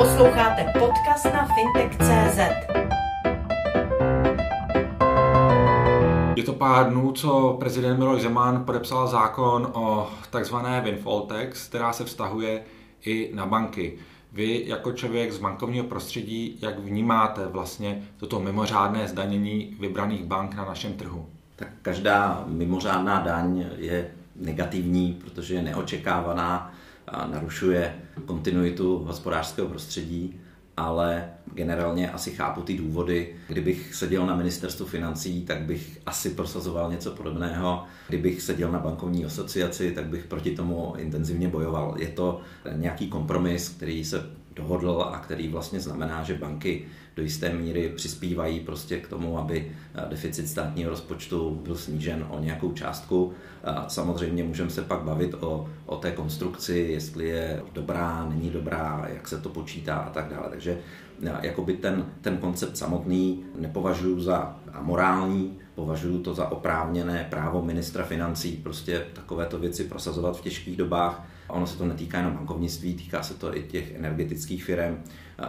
Posloucháte podcast na fintech.cz. Je to pár dnů, co prezident Miloš Zeman podepsal zákon o takzvané windfall tax, která se vztahuje i na banky. Vy jako člověk z bankovního prostředí, jak vnímáte vlastně toto mimořádné zdanění vybraných bank na našem trhu? Tak každá mimořádná daň je negativní, protože je neočekávaná a narušuje kontinuitu hospodářského prostředí, ale generálně asi chápu ty důvody. Kdybych seděl na ministerstvu financí, tak bych asi prosazoval něco podobného. Kdybych seděl na bankovní asociaci, tak bych proti tomu intenzivně bojoval. Je to nějaký kompromis, který se dohodl a který vlastně znamená, že banky do jisté míry přispívají prostě k tomu, aby deficit státního rozpočtu byl snížen o nějakou částku. Samozřejmě můžeme se pak bavit o, o té konstrukci, jestli je dobrá, není dobrá, jak se to počítá a tak dále. Takže jakoby ten, ten koncept samotný nepovažuji za amorální, považuji to za oprávněné právo ministra financí prostě takovéto věci prosazovat v těžkých dobách. A ono se to netýká jenom bankovnictví, týká se to i těch energetických firm.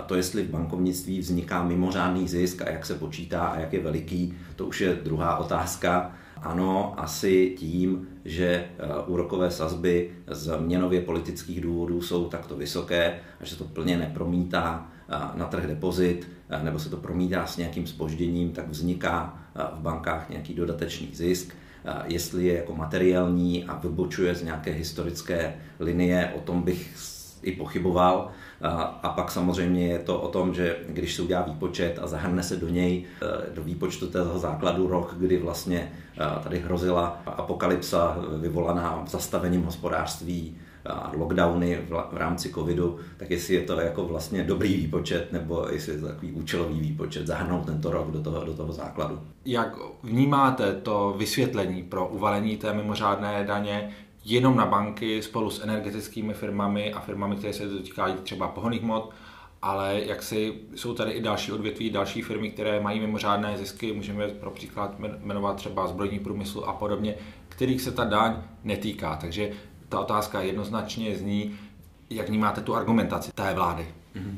To, jestli v bankovnictví vzniká mimořádný zisk a jak se počítá a jak je veliký, to už je druhá otázka. Ano, asi tím, že eh, úrokové sazby z měnově politických důvodů jsou takto vysoké a že to plně nepromítá eh, na trh depozit, eh, nebo se to promítá s nějakým spožděním, tak vzniká v bankách nějaký dodatečný zisk. Jestli je jako materiální a vybočuje z nějaké historické linie, o tom bych i pochyboval. A pak samozřejmě je to o tom, že když se udělá výpočet a zahrne se do něj, e, do výpočtu toho základu rok, kdy vlastně e, tady hrozila apokalypsa vyvolaná zastavením hospodářství, a lockdowny v rámci covidu, tak jestli je to jako vlastně dobrý výpočet, nebo jestli je to takový účelový výpočet, zahrnout tento rok do toho, do toho základu. Jak vnímáte to vysvětlení pro uvalení té mimořádné daně jenom na banky spolu s energetickými firmami a firmami, které se dotýkají třeba pohoných mod, ale jak si jsou tady i další odvětví, další firmy, které mají mimořádné zisky, můžeme pro příklad jmenovat třeba zbrojní průmysl a podobně, kterých se ta daň netýká. Takže ta otázka jednoznačně zní, jak vnímáte tu argumentaci té vlády. Mm-hmm.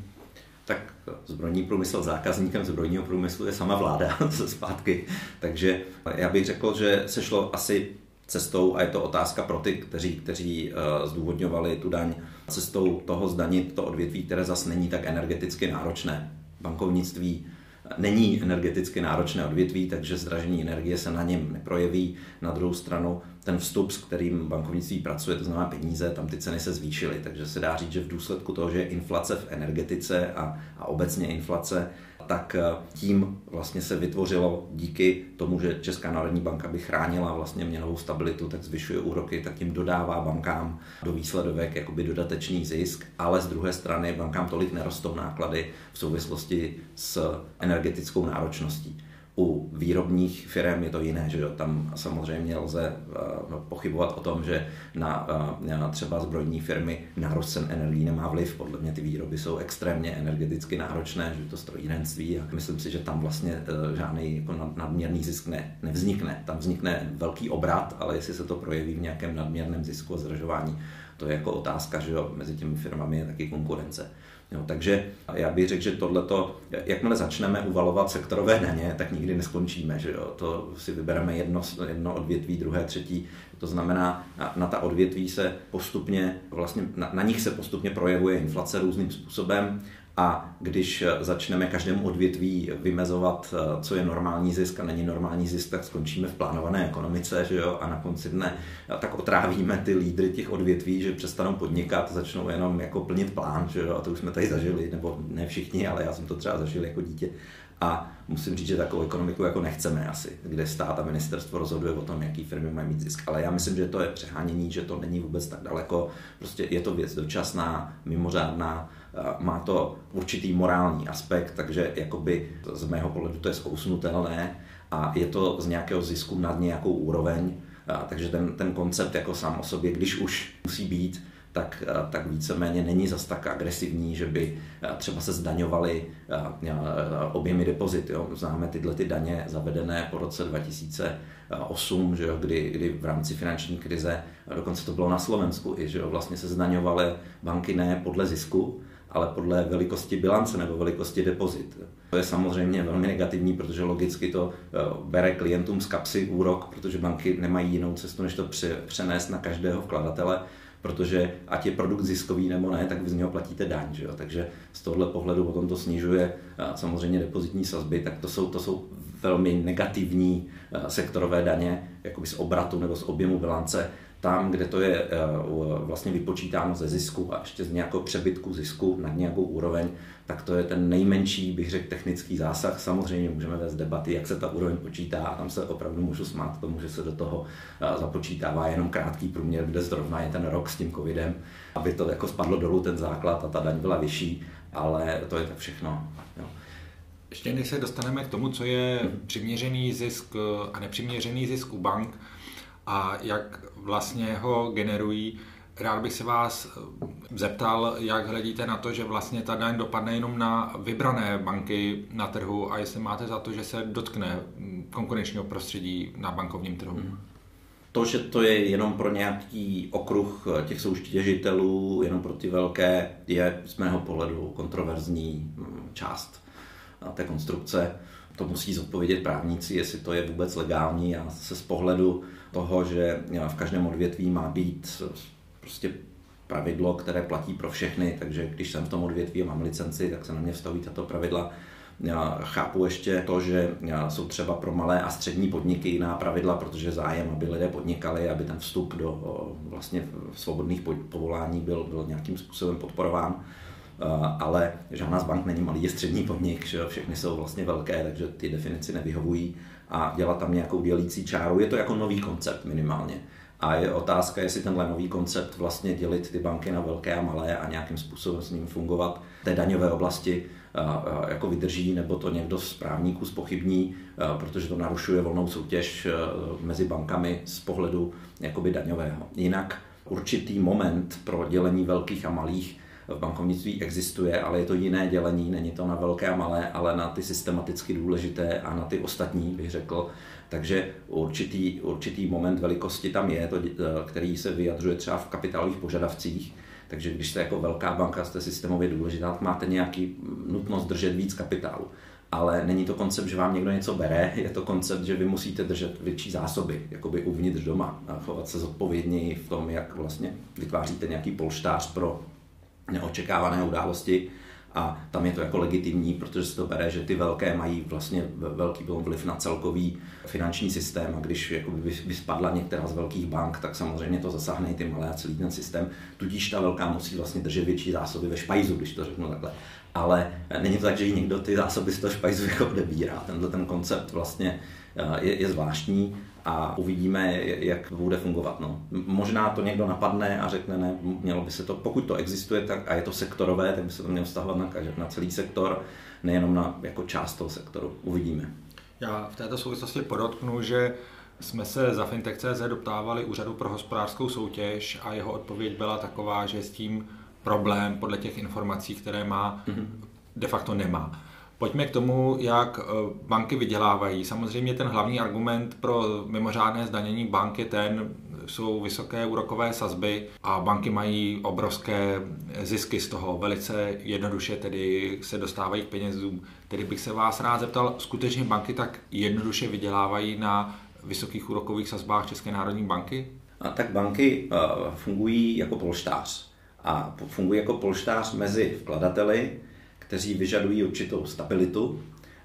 Tak zbrojní průmysl zákazníkem zbrojního průmyslu je sama vláda zpátky. Takže já bych řekl, že se šlo asi cestou, a je to otázka pro ty, kteří, kteří uh, zdůvodňovali tu daň, cestou toho zdanit to odvětví, které zase není tak energeticky náročné. Bankovnictví není energeticky náročné odvětví, takže zdražení energie se na něm neprojeví. Na druhou stranu ten vstup, s kterým bankovnictví pracuje, to znamená peníze, tam ty ceny se zvýšily. Takže se dá říct, že v důsledku toho, že je inflace v energetice a, a obecně inflace, tak eh, tím vlastně se vytvořilo díky tomu, že Česká národní banka by chránila vlastně měnovou stabilitu, tak zvyšuje úroky, tak tím dodává bankám do výsledovek jakoby dodatečný zisk, ale z druhé strany bankám tolik nerostou náklady v souvislosti s energetickou náročností. U výrobních firm je to jiné, že jo? tam samozřejmě lze uh, pochybovat o tom, že na, uh, na třeba zbrojní firmy nárůst cen energií nemá vliv. Podle mě ty výroby jsou extrémně energeticky náročné, že to strojírenství a myslím si, že tam vlastně uh, žádný jako nadměrný zisk ne, nevznikne. Tam vznikne velký obrat, ale jestli se to projeví v nějakém nadměrném zisku a zdražování, to je jako otázka, že jo? mezi těmi firmami je taky konkurence. Jo, takže já bych řekl, že tohleto, jakmile začneme uvalovat sektorové daně, tak nikdy neskončíme. Že jo? To si vybereme jedno, jedno odvětví, druhé, třetí. To znamená, na, na ta odvětví se postupně, vlastně na, na nich se postupně projevuje inflace různým způsobem a když začneme každému odvětví vymezovat, co je normální zisk a není normální zisk, tak skončíme v plánované ekonomice, že jo, a na konci dne tak otrávíme ty lídry těch odvětví, že přestanou podnikat, začnou jenom jako plnit plán, že jo, a to už jsme tady zažili, nebo ne všichni, ale já jsem to třeba zažil jako dítě. A musím říct, že takovou ekonomiku jako nechceme asi, kde stát a ministerstvo rozhoduje o tom, jaký firmy mají mít zisk. Ale já myslím, že to je přehánění, že to není vůbec tak daleko. Prostě je to věc dočasná, mimořádná, má to určitý morální aspekt, takže jakoby z mého pohledu to je zkousnutelné a je to z nějakého zisku nad nějakou úroveň, takže ten, ten koncept jako sám o sobě, když už musí být, tak, tak víceméně není zas tak agresivní, že by třeba se zdaňovaly objemy depozit. Jo. Známe tyhle ty daně zavedené po roce 2008, že jo, kdy, kdy v rámci finanční krize, dokonce to bylo na Slovensku, i, že jo, vlastně se zdaňovaly banky ne podle zisku, ale podle velikosti bilance nebo velikosti depozit. To je samozřejmě velmi negativní, protože logicky to eh, bere klientům z kapsy úrok, protože banky nemají jinou cestu, než to přenést na každého vkladatele, protože ať je produkt ziskový nebo ne, tak vy z něho platíte daň. Že jo? Takže z tohle pohledu potom to snižuje eh, samozřejmě depozitní sazby, tak to jsou, to jsou velmi negativní eh, sektorové daně, jakoby z obratu nebo z objemu bilance, tam, kde to je eh, vlastně vypočítáno ze zisku a ještě z nějakého přebytku zisku na nějakou úroveň, tak to je ten nejmenší, bych řekl, technický zásah. Samozřejmě můžeme vést debaty, jak se ta úroveň počítá a tam se opravdu můžu smát tomu, že se do toho eh, započítává jenom krátký průměr, kde zrovna je ten rok s tím covidem, aby to jako spadlo dolů ten základ a ta daň byla vyšší, ale to je tak všechno. Jo. Ještě než se dostaneme k tomu, co je přiměřený zisk a nepřiměřený zisk u bank, a jak vlastně ho generují. Rád bych se vás eh, zeptal, jak hledíte na to, že vlastně ta daň dopadne jenom na vybrané banky na trhu a jestli máte za to, že se dotkne mm, konkurenčního prostředí na bankovním trhu. Hmm. To, že to je jenom pro nějaký okruh eh, těch soutěžitelů, jenom pro ty velké, je z mého pohledu kontroverzní mm, část eh, té konstrukce. To musí zodpovědět právníci, jestli to je vůbec legální a se z pohledu toho, že v každém odvětví má být prostě pravidlo, které platí pro všechny, takže když jsem v tom odvětví a mám licenci, tak se na mě vztahují tato pravidla. Já chápu ještě to, že jsou třeba pro malé a střední podniky jiná pravidla, protože zájem, aby lidé podnikali, aby ten vstup do vlastně svobodných povolání byl, byl nějakým způsobem podporován. Ale žádná z bank není malý, je střední podnik, že všechny jsou vlastně velké, takže ty definici nevyhovují a dělat tam nějakou dělící čáru. Je to jako nový koncept minimálně. A je otázka, jestli tenhle nový koncept vlastně dělit ty banky na velké a malé a nějakým způsobem s ním fungovat té daňové oblasti jako vydrží, nebo to někdo z právníků spochybní, protože to narušuje volnou soutěž mezi bankami z pohledu jakoby daňového. Jinak určitý moment pro dělení velkých a malých v bankovnictví existuje, ale je to jiné dělení, není to na velké a malé, ale na ty systematicky důležité a na ty ostatní, bych řekl. Takže určitý, určitý moment velikosti tam je, to, který se vyjadřuje třeba v kapitálových požadavcích. Takže když jste jako velká banka, jste systémově důležitá, tak máte nějaký nutnost držet víc kapitálu ale není to koncept, že vám někdo něco bere, je to koncept, že vy musíte držet větší zásoby, jakoby uvnitř doma a chovat se zodpovědněji v tom, jak vlastně vytváříte nějaký polštář pro neočekávané události a tam je to jako legitimní, protože se to bere, že ty velké mají vlastně velký vliv na celkový finanční systém a když jako by, spadla některá z velkých bank, tak samozřejmě to zasáhne i ty malé a celý ten systém. Tudíž ta velká musí vlastně držet větší zásoby ve špajzu, když to řeknu takhle. Ale není to tak, že někdo ty zásoby z toho špajzu jako odebírá. Tenhle ten koncept vlastně eh, je, je zvláštní a uvidíme, jak bude fungovat. No. Možná to někdo napadne a řekne, ne, mělo by se to, pokud to existuje tak, a je to sektorové, tak by se to mělo vztahovat na, na celý sektor, nejenom na jako část toho sektoru. Uvidíme. Já v této souvislosti podotknu, že jsme se za Fintech.cz doptávali Úřadu pro hospodářskou soutěž a jeho odpověď byla taková, že s tím problém podle těch informací, které má, mm-hmm. de facto nemá. Pojďme k tomu, jak eh, banky vydělávají. Samozřejmě ten hlavní argument pro mimořádné zdanění bank je ten, jsou vysoké úrokové sazby a banky mají obrovské zisky z toho. Velice jednoduše tedy se dostávají k penězům. Tedy bych se vás rád zeptal, skutečně banky tak jednoduše vydělávají na vysokých úrokových sazbách České národní banky? A tak banky uh, fungují jako polštář. A fungují jako polštář mezi vkladateli, kteří vyžadují určitou stabilitu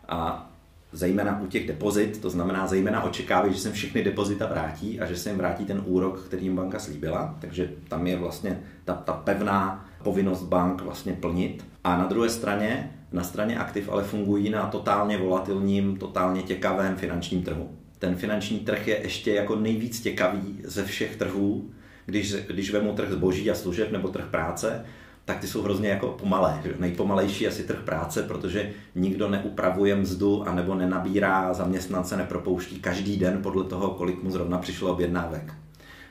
a zejména u těch depozit, to znamená zejména očekávají, že se všechny depozita vrátí a že se jim vrátí ten úrok, který jim banka slíbila, takže tam je vlastně ta, ta pevná povinnost bank vlastně plnit. A na druhé straně, na straně aktiv ale fungují na totálně volatilním, totálně těkavém finančním trhu. Ten finanční trh je ještě jako nejvíc těkavý ze všech trhů, když, když vemu trh zboží a služeb nebo trh práce, tak ty jsou hrozně jako pomalé. Že? Nejpomalejší asi trh práce, protože nikdo neupravuje mzdu anebo nenabírá zaměstnance, nepropouští každý den podle toho, kolik mu zrovna přišlo objednávek.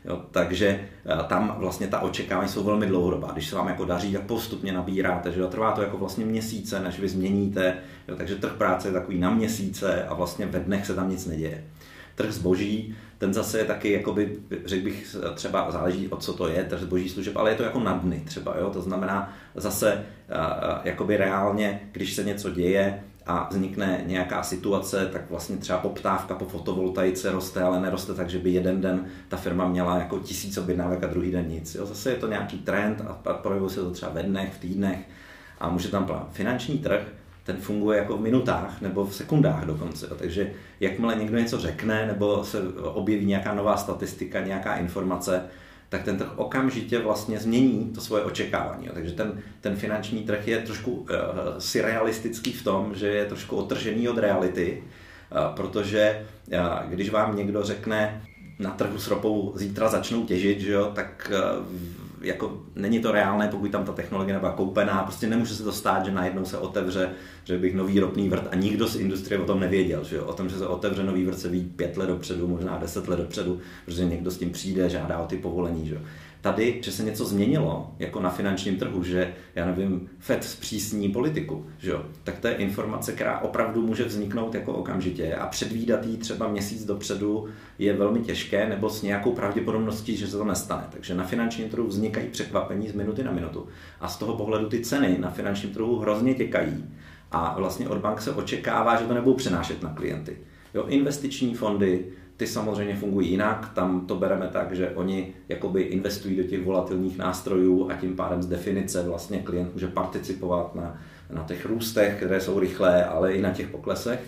Jo, takže tam vlastně ta očekávání jsou velmi dlouhodobá. Když se vám jako daří, tak postupně nabíráte, že trvá to jako vlastně měsíce, než vy změníte, jo, takže trh práce je takový na měsíce a vlastně ve dnech se tam nic neděje. Trh zboží, ten zase je taky, jakoby, řekl bych, třeba záleží od co to je, trh zboží služeb, ale je to jako na dny třeba, jo? to znamená zase jakoby reálně, když se něco děje, a vznikne nějaká situace, tak vlastně třeba poptávka po fotovoltaice roste, ale neroste tak, že by jeden den ta firma měla jako tisíc objednávek a druhý den nic. Jo? Zase je to nějaký trend a projevuje se to třeba ve dnech, v týdnech a může tam plán. Finanční trh, ten funguje jako v minutách nebo v sekundách dokonce. Takže jakmile někdo něco řekne nebo se objeví nějaká nová statistika, nějaká informace, tak ten trh okamžitě vlastně změní to svoje očekávání. Takže ten, ten finanční trh je trošku uh, surrealistický v tom, že je trošku otržený od reality, uh, protože uh, když vám někdo řekne, na trhu s ropou zítra začnou těžit, že jo, tak uh, jako není to reálné, pokud tam ta technologie nebyla koupená, prostě nemůže se to stát, že najednou se otevře, že bych nový ropný vrt a nikdo z industrie o tom nevěděl, že jo? o tom, že se otevře nový vrt se ví pět let dopředu, možná deset let dopředu, protože někdo s tím přijde, žádá o ty povolení. Že jo? Tady, že se něco změnilo, jako na finančním trhu, že, já nevím, FED zpřísní politiku, že jo, tak to je informace, která opravdu může vzniknout jako okamžitě a předvídat ji třeba měsíc dopředu je velmi těžké nebo s nějakou pravděpodobností, že se to nestane. Takže na finančním trhu vznikají překvapení z minuty na minutu a z toho pohledu ty ceny na finančním trhu hrozně těkají a vlastně od bank se očekává, že to nebudou přenášet na klienty. Jo, investiční fondy, ty samozřejmě fungují jinak, tam to bereme tak, že oni jakoby investují do těch volatilních nástrojů a tím pádem z definice vlastně klient může participovat na, na těch růstech, které jsou rychlé, ale i na těch poklesech.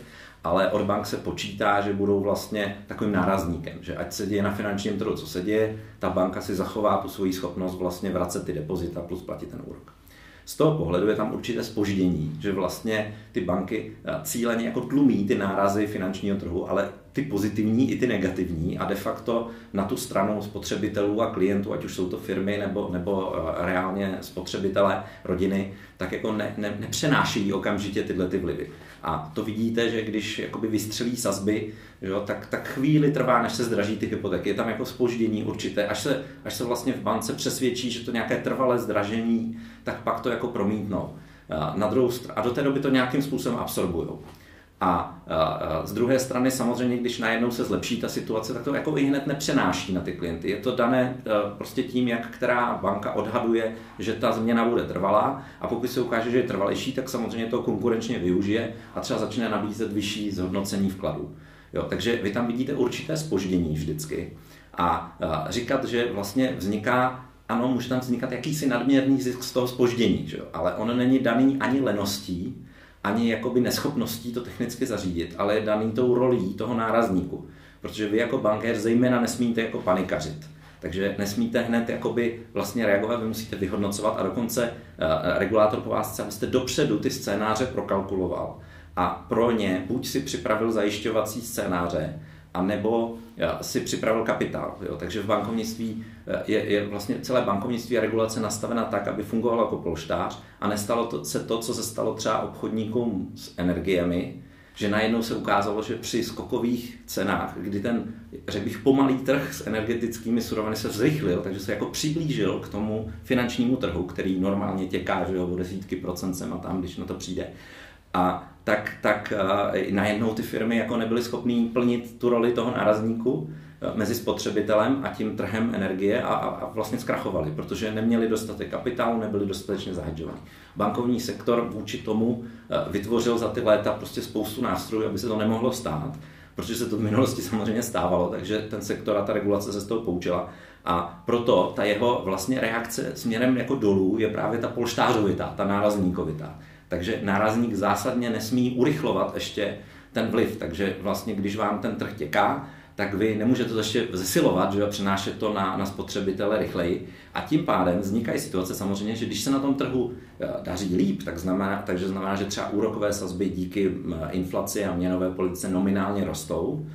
Ale od bank se počítá, že budou vlastně takovým nárazníkem, že ať se děje na finančním trhu, co se děje, ta banka si zachová tu svoji schopnost vlastně vracet ty depozita plus platit ten úrok. Z toho pohledu je tam určité spoždění, že vlastně ty banky cíleně jako tlumí ty nárazy finančního trhu, ale ty pozitivní i ty negativní a de facto na tu stranu spotřebitelů a klientů, ať už jsou to firmy nebo, nebo eh, reálně spotřebitelé, rodiny, tak jako ne, ne, nepřenášejí okamžitě tyhle ty vlivy. A to vidíte, že když jakoby vystřelí sazby, jo, tak, tak chvíli trvá, než se zdraží ty hypotéky. Je tam jako spoždění určité. Až se, až se vlastně v bance přesvědčí, že to nějaké trvalé zdražení, tak pak to jako promítnou. Na druhou str- a do té doby to nějakým způsobem absorbují. A, z druhé strany samozřejmě, když najednou se zlepší ta situace, tak to jako i hned nepřenáší na ty klienty. Je to dané e, prostě tím, jak která banka odhaduje, že ta změna bude trvalá a pokud se ukáže, že je trvalejší, tak samozřejmě to konkurenčně využije a třeba začne nabízet vyšší zhodnocení vkladu. Jo, takže vy tam vidíte určité spoždění vždycky. A, a říkat, že vlastně vzniká ano, může tam vznikat jakýsi nadměrný zisk z toho spoždění, že jo? ale on není daný ani leností, ani jakoby neschopností to technicky zařídit, ale je daný tou rolí toho nárazníku. Protože vy jako bankér zejména nesmíte jako panikařit. Takže nesmíte hned jakoby vlastně reagovat, vy musíte vyhodnocovat a dokonce uh, regulátor po vás chce, abyste dopředu ty scénáře prokalkuloval a pro ně buď si připravil zajišťovací scénáře, a nebo si připravil kapitál. Jo. Takže v bankovnictví eh, je, je vlastně celé bankovnictví a regulace nastavena tak, aby fungovalo jako polštář a nestalo to, se to, co se stalo třeba obchodníkům s energiemi, že najednou se ukázalo, že při skokových cenách, kdy ten, řekl bych, pomalý trh s energetickými suroviny se zrychlil, takže se jako přiblížil k tomu finančnímu trhu, který normálně těká že jo, o desítky procent sem a tam, když na to přijde. A tak, tak uh, najednou ty firmy jako nebyly schopné plnit tu roli toho nárazníku uh, mezi spotřebitelem a tím trhem energie a, a, a vlastně zkrachovali, protože neměli dostatek kapitálu, nebyli dostatečně zahedžovaní. Bankovní sektor vůči tomu uh, vytvořil za ty léta prostě spoustu nástrojů, aby se to nemohlo stát, protože se to v minulosti samozřejmě stávalo, takže ten sektor a ta regulace se z toho poučila. A proto ta jeho vlastně reakce směrem jako dolů je právě ta polštářovitá, ta nárazníkovitá. Takže nárazník zásadně nesmí urychlovat ještě ten vliv. Takže vlastně, když vám ten trh těká, tak vy nemůžete to ještě zesilovat, že přenášet to na, na spotřebitele rychleji. A tím pádem vznikají situace samozřejmě, že když se na tom trhu eh, daří líp, tak znamená, takže znamená, že třeba úrokové sazby díky inflaci a měnové politice nominálně rostou,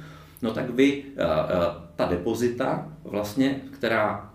no tak vy eh, eh, ta depozita, vlastně, která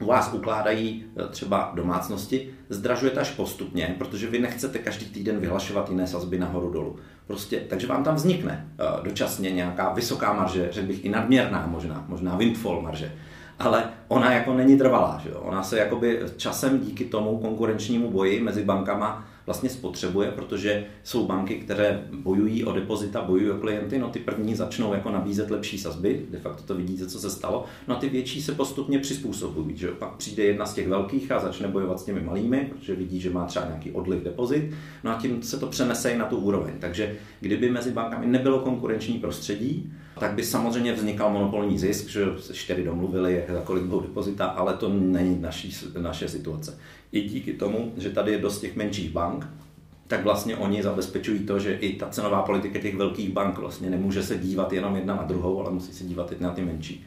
u vás ukládají e, třeba domácnosti, zdražujete až postupně, protože vy nechcete každý týden vyhlašovat jiné sazby nahoru dolů. Prostě, takže vám tam vznikne e, dočasně nějaká vysoká marže, řekl bych i nadměrná možná, možná windfall marže. ale ona jako není trvalá. Že jo? Ona se jakoby časem díky tomu konkurenčnímu boji mezi bankama vlastně spotřebuje, protože jsou banky, které bojují o depozita, bojují o klienty, no ty první začnou jako nabízet lepší sazby, de facto to vidíte, co se stalo, no a ty větší se postupně přizpůsobují, že pak přijde jedna z těch velkých a začne bojovat s těmi malými, protože vidí, že má třeba nějaký odliv depozit, no a tím se to přenese i na tu úroveň. Takže kdyby mezi bankami nebylo konkurenční prostředí, tak by samozřejmě vznikal monopolní zisk, že se čtyři domluvili, jak za kolik budou depozita, ale to není naší, naše situace. I díky tomu, že tady je dost těch menších bank, tak vlastně oni zabezpečují to, že i ta cenová politika těch velkých bank vlastně nemůže se dívat jenom jedna na druhou, ale musí se dívat i na ty menší.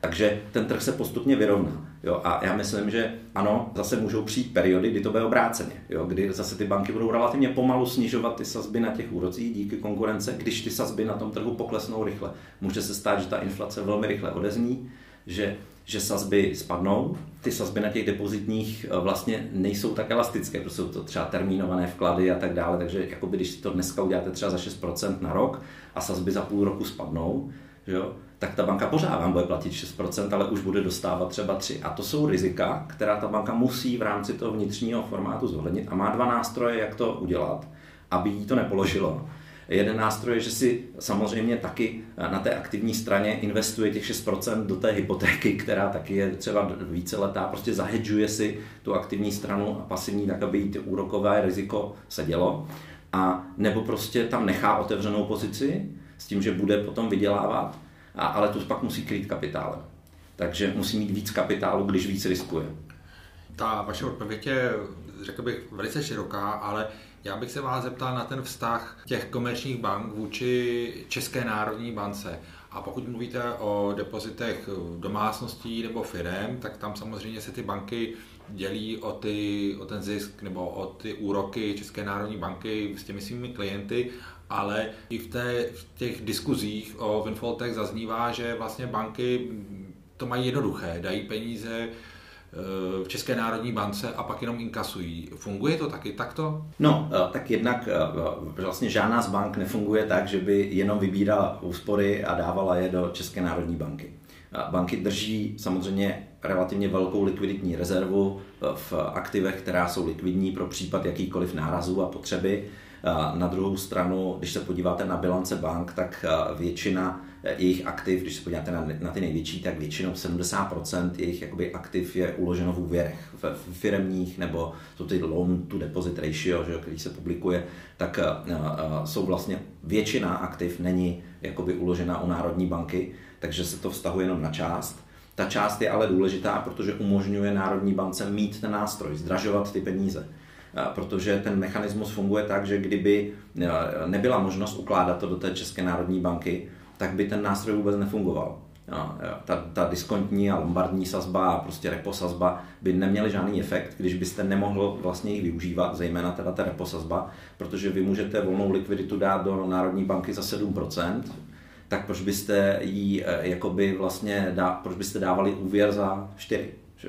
Takže ten trh se postupně vyrovná. Jo? A já myslím, že ano, zase můžou přijít periody, kdy to bude obráceně, jo? kdy zase ty banky budou relativně pomalu snižovat ty sazby na těch úrocích díky konkurence, když ty sazby na tom trhu poklesnou rychle. Může se stát, že ta inflace velmi rychle odezní, že že sazby spadnou. Ty sazby na těch depozitních eh, vlastně nejsou tak elastické, protože jsou to třeba termínované vklady a tak dále, takže jakoby, když to dneska uděláte třeba za 6% na rok a sazby za půl roku spadnou, že jo, tak ta banka pořád vám bude platit 6%, ale už bude dostávat třeba 3. A to jsou rizika, která ta banka musí v rámci toho vnitřního formátu zohlednit a má dva nástroje, jak to udělat, aby jí to nepoložilo. Jeden nástroj je, že si samozřejmě taky na té aktivní straně investuje těch 6% do té hypotéky, která taky je třeba více letá, prostě zahedžuje si tu aktivní stranu a pasivní, tak aby jí ty úrokové riziko sedělo. A nebo prostě tam nechá otevřenou pozici s tím, že bude potom vydělávat, a, ale tu pak musí krýt kapitálem. Takže musí mít víc kapitálu, když víc riskuje. Ta vaše odpověď je, řekl bych, velice široká, ale já bych se vás zeptal na ten vztah těch komerčních bank vůči České národní bance. A pokud mluvíte o depozitech domácností nebo firm, tak tam samozřejmě se ty banky dělí o, ty, o ten zisk nebo o ty úroky České národní banky s těmi svými klienty, ale i v, té, v těch diskuzích o Winfoltech zaznívá, že vlastně banky to mají jednoduché, dají peníze v České národní bance a pak jenom inkasují. Funguje to taky takto? No, eh, tak jednak eh, vlastně žádná z bank nefunguje tak, že by jenom vybírala úspory a dávala je do České národní banky. Banky drží samozřejmě relativně velkou likviditní rezervu eh, v aktivech, která jsou likvidní pro případ jakýkoliv nárazů a potřeby. Na druhou stranu, když se podíváte na bilance bank, tak většina jejich aktiv, když se podíváte na, ty největší, tak většinou 70% jejich jakoby, aktiv je uloženo v úvěrech, v, firmních, nebo to ty loan to deposit ratio, že, který se publikuje, tak jsou vlastně většina aktiv není jakoby uložena u Národní banky, takže se to vztahuje jenom na část. Ta část je ale důležitá, protože umožňuje Národní bance mít ten nástroj, zdražovat ty peníze protože ten mechanismus funguje tak, že kdyby nebyla možnost ukládat to do té České národní banky, tak by ten nástroj vůbec nefungoval. Jo. Ta, ta diskontní a lombardní sazba a prostě repo sazba by neměly žádný efekt, když byste nemohl vlastně jich využívat, zejména teda ta repo sazba, protože vy můžete volnou likviditu dát do Národní banky za 7%, tak proč byste jí eh, jakoby vlastně dá, proč byste dávali úvěr za 4? Že?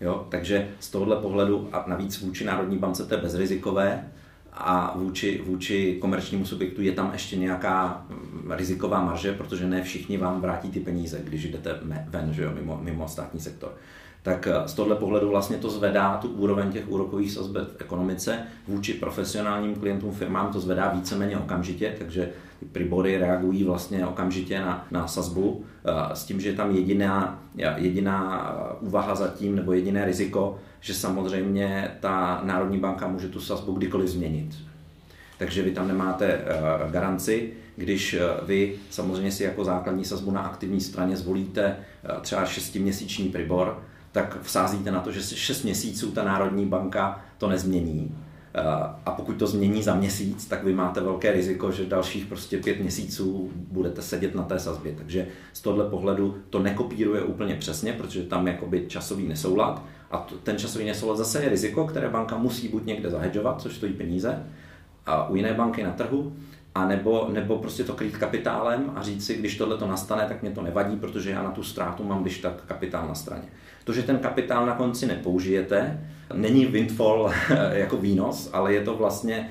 Jo, takže z tohohle pohledu a navíc vůči Národní bance to je bezrizikové, a vůči, vůči komerčnímu subjektu je tam ještě nějaká mm, riziková marže, protože ne všichni vám vrátí ty peníze, když jdete ven, že jo, mimo, mimo státní sektor. Tak eh, z tohle pohledu vlastně to zvedá tu úroveň těch úrokových sazeb v ekonomice. Vůči profesionálním klientům, firmám to zvedá víceméně okamžitě, takže pribory reagují vlastně okamžitě na, na sazbu eh, s tím, že je tam jediná, jediná úvaha zatím nebo jediné riziko, že samozřejmě ta Národní banka může tu sazbu kdykoliv změnit. Takže vy tam nemáte eh, garanci, když eh, vy samozřejmě si jako základní sazbu na aktivní straně zvolíte třeba 6-měsíční pribor, tak vsázíte na to, že se 6 měsíců ta Národní banka to nezmění Eh, a pokud to změní za měsíc, tak vy máte velké riziko, že dalších prostě pět měsíců budete sedět na té sazbě. Takže z tohle pohledu to nekopíruje úplně přesně, protože tam jakoby časový nesoulad. A ten časový nesoulad zase je riziko, které banka musí buď někde zahedžovat, což stojí peníze, a u jiné banky na trhu, a nebo, nebo prostě to krýt kapitálem a říct si, když tohle to nastane, tak mě to nevadí, protože já na tu ztrátu mám když tak kapitál na straně. To, že ten kapitál na konci nepoužijete, není windfall jako výnos, ale je to vlastně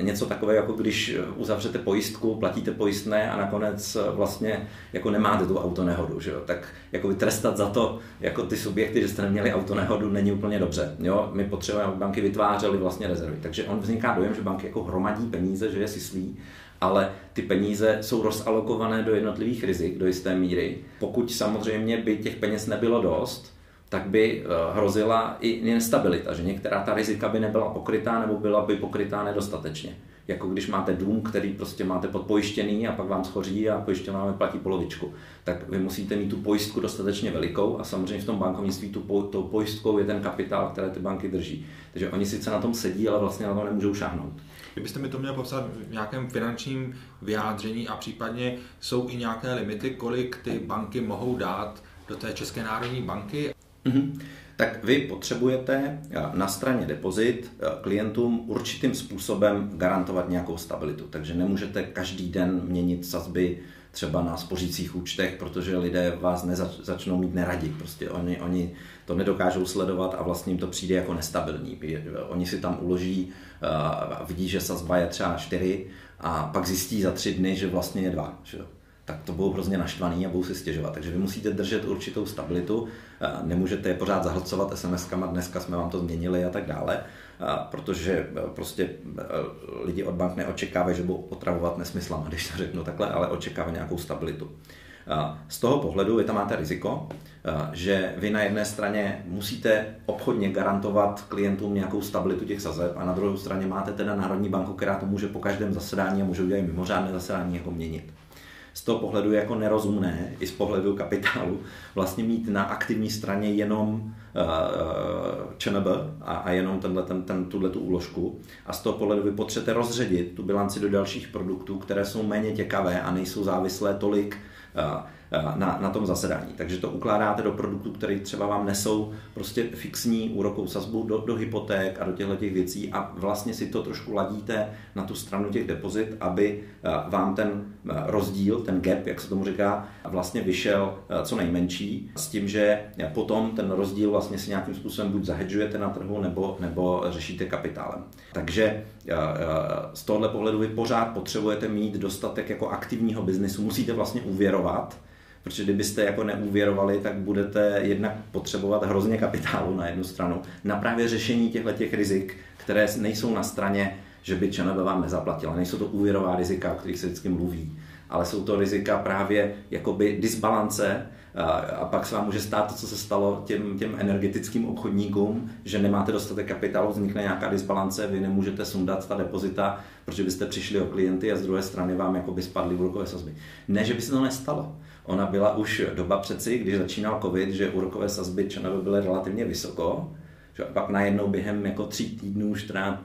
něco takové, jako když uzavřete pojistku, platíte pojistné a nakonec vlastně jako nemáte tu autonehodu, že jo? tak jako vytrestat za to jako ty subjekty, že jste neměli autonehodu, není úplně dobře. Jo? My potřebujeme, aby banky vytvářely vlastně rezervy. Takže on vzniká dojem, že banky jako hromadí peníze, že je syslí, ale ty peníze jsou rozalokované do jednotlivých rizik do jisté míry. Pokud samozřejmě by těch peněz nebylo dost, tak by eh, hrozila i nestabilita, že některá ta rizika by nebyla pokrytá nebo byla by pokrytá nedostatečně. Jako když máte dům, který prostě máte podpojištěný a pak vám schoří a pojišťovna vám platí polovičku. Tak vy musíte mít tu pojistku dostatečně velikou a samozřejmě v tom bankovnictví tu, tou pojistkou je ten kapitál, které ty banky drží. Takže oni sice na tom sedí, ale vlastně na to nemůžou šáhnout. Kdybyste mi to měl popsat v nějakém finančním vyjádření a případně jsou i nějaké limity, kolik ty banky mohou dát do té České národní banky? Mm-hmm. Tak vy potřebujete eh, na straně depozit eh, klientům určitým způsobem garantovat nějakou stabilitu. Takže nemůžete každý den měnit sazby třeba na spořících účtech, protože lidé vás nezačnou mít neradi. Prostě oni, oni to nedokážou sledovat a vlastně jim to přijde jako nestabilní. Oni si tam uloží, uh, vidí, že sazba je třeba 4 a pak zjistí za tři dny, že vlastně je 2. Že? Tak to budou hrozně naštvaný a budou si stěžovat. Takže vy musíte držet určitou stabilitu, nemůžete je pořád zahlcovat SMS-kama, dneska jsme vám to změnili a tak dále, protože e, prostě e, lidi od bank neočekávají, že budou otravovat nesmyslama, když to řeknu takhle, ale očekávají nějakou stabilitu. Z toho pohledu vy tam máte riziko, že vy na jedné straně musíte obchodně garantovat klientům nějakou stabilitu těch sazeb a na druhé straně máte teda Národní banku, která to může po každém zasedání a může udělat mimořádné zasedání jako měnit z toho pohledu jako nerozumné, i z pohledu kapitálu, vlastně mít na aktivní straně jenom uh, ČNB a, a jenom tenhle, ten, ten, tuhle tu úložku. A z toho pohledu vy potřebujete rozředit tu bilanci do dalších produktů, které jsou méně těkavé a nejsou závislé tolik uh, na, na tom zasedání. Takže to ukládáte do produktů, které třeba vám nesou prostě fixní úrokovou sazbu do, do hypoték a do těchto těch věcí a vlastně si to trošku ladíte na tu stranu těch depozit, aby vám ten rozdíl, ten gap, jak se tomu říká, vlastně vyšel co nejmenší s tím, že potom ten rozdíl vlastně si nějakým způsobem buď zahedžujete na trhu nebo, nebo řešíte kapitálem. Takže z tohohle pohledu vy pořád potřebujete mít dostatek jako aktivního biznesu, musíte vlastně uvěrovat, protože kdybyste jako neúvěrovali, tak budete jednak potřebovat hrozně kapitálu na jednu stranu na právě řešení těchto těch rizik, které nejsou na straně, že by ČNB vám nezaplatila. Nejsou to úvěrová rizika, o kterých se vždycky mluví, ale jsou to rizika právě jakoby disbalance a pak se vám může stát to, co se stalo těm, těm energetickým obchodníkům, že nemáte dostatek kapitálu, vznikne nějaká disbalance, vy nemůžete sundat ta depozita, protože byste přišli o klienty a z druhé strany vám jakoby spadly úrokové sazby. Ne, že by se to nestalo. Ona byla už doba přeci, když začínal covid, že úrokové sazby ČNB byly relativně vysoko, pak najednou během jako tří týdnů, čtrát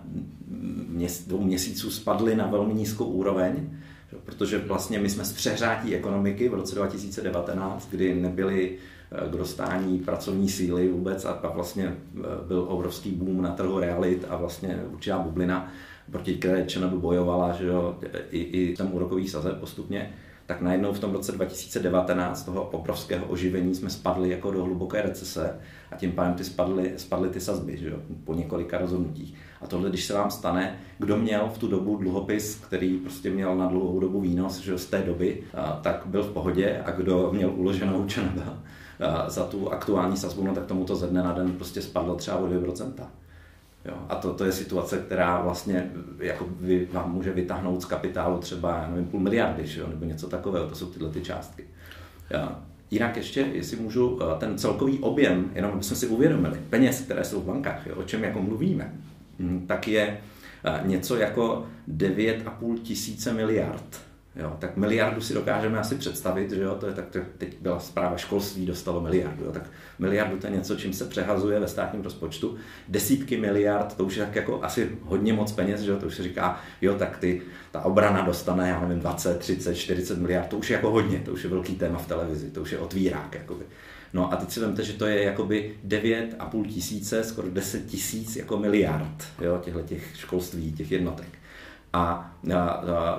měs, dvou měsíců spadly na velmi nízkou úroveň, že, protože vlastně my jsme z přehrátí ekonomiky v roce 2019, kdy nebyly eh, k dostání pracovní síly vůbec a pak vlastně eh, byl obrovský boom na trhu realit a vlastně určitá bublina, proti které ČNB bojovala, že jo, i, i tam úrokový saze postupně, tak najednou v tom roce 2019 toho obrovského oživení jsme spadli jako do hluboké recese a tím pádem ty spadly, spadly ty sazby že jo, po několika rozhodnutích. A tohle, když se vám stane, kdo měl v tu dobu dluhopis, který prostě měl na dlouhou dobu výnos že z té doby, tak byl v pohodě a kdo měl uloženou ČNB za tu aktuální sazbu, no tak tomu to ze dne na den prostě spadlo třeba o 2%. Jo, a to, to je situace, která vlastně jako vy, vám může vytáhnout z kapitálu třeba já nevím, půl miliardy, že jo, nebo něco takového, to jsou tyhle ty částky. Jo. Jinak ještě, jestli můžu, eh, ten celkový objem, jenom aby jsme si uvědomili, peněz, které jsou v bankách, jo, o čem jako mluvíme, hm, tak je eh, něco jako 9,5 tisíce miliard Jo, tak miliardu si dokážeme asi představit, že jo, to je tak, teď byla zpráva školství, dostalo miliardu, jo, tak miliardu to je něco, čím se přehazuje ve státním rozpočtu. Desítky miliard, to už je tak jako asi hodně moc peněz, že jo, to už se říká, jo, tak ty, ta obrana dostane, já nevím, 20, 30, 40 miliard, to už je jako hodně, to už je velký téma v televizi, to už je otvírák, jakoby. No a teď si vemte, že to je jakoby 9,5 tisíce, skoro 10 tisíc jako miliard, jo, těchto těch školství, těch jednotek. A,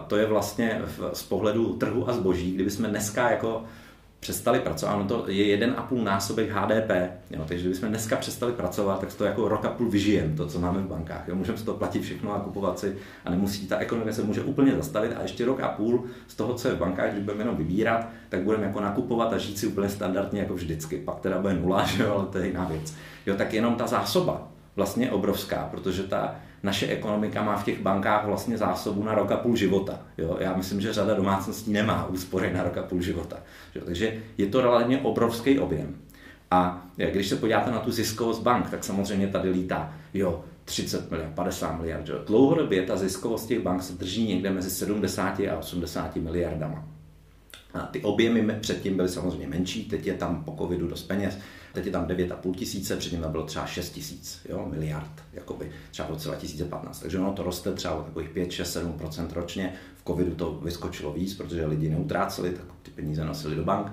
to je vlastně z pohledu trhu a zboží, kdyby jsme dneska jako přestali pracovat, ono to je jeden a půl násobek HDP, jo, takže kdybychom dneska přestali pracovat, tak to jako rok a půl vyžijem, to, co máme v bankách. Můžeme si to platit všechno a kupovat si a nemusí, ta ekonomika se může úplně zastavit a ještě rok a půl z toho, co je v bankách, když budeme jenom vybírat, tak budeme jako nakupovat a žít si úplně standardně jako vždycky. Pak teda bude nula, že jo, ale to je jiná věc. Jo, tak jenom ta zásoba vlastně obrovská, protože ta naše ekonomika má v těch bankách vlastně zásobu na rok a půl života. Jo? Já myslím, že řada domácností nemá úspory na rok a půl života. Jo? Takže je to relativně obrovský objem. A když se podíváte na tu ziskovost bank, tak samozřejmě tady lítá jo, 30 miliard, 50 miliard. Jo. Dlouhodobě ta ziskovost těch bank se drží někde mezi 70 a 80 miliardama. A ty objemy předtím byly samozřejmě menší, teď je tam po covidu dost peněz, teď je tam 9,5 tisíce, předtím tam bylo třeba 6 tisíc jo, miliard, jakoby třeba v roce 2015. Takže ono to roste třeba o takových 5, 6, 7 ročně. V covidu to vyskočilo víc, protože lidi neutráceli, tak ty peníze nosili do bank.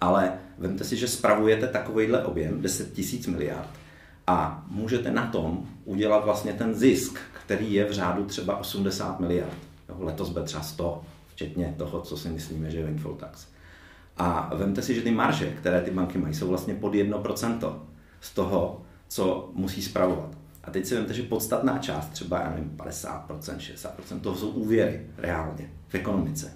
Ale vemte si, že spravujete takovýhle objem, 10 tisíc miliard, a můžete na tom udělat vlastně ten zisk, který je v řádu třeba 80 miliard. Jo, letos bude třeba 100, včetně toho, co si myslíme, že je windfall tax. A vemte si, že ty marže, které ty banky mají, jsou vlastně pod 1% z toho, co musí spravovat. A teď si vemte, že podstatná část, třeba já nevím, 50%, 60%, toho jsou úvěry reálně v ekonomice.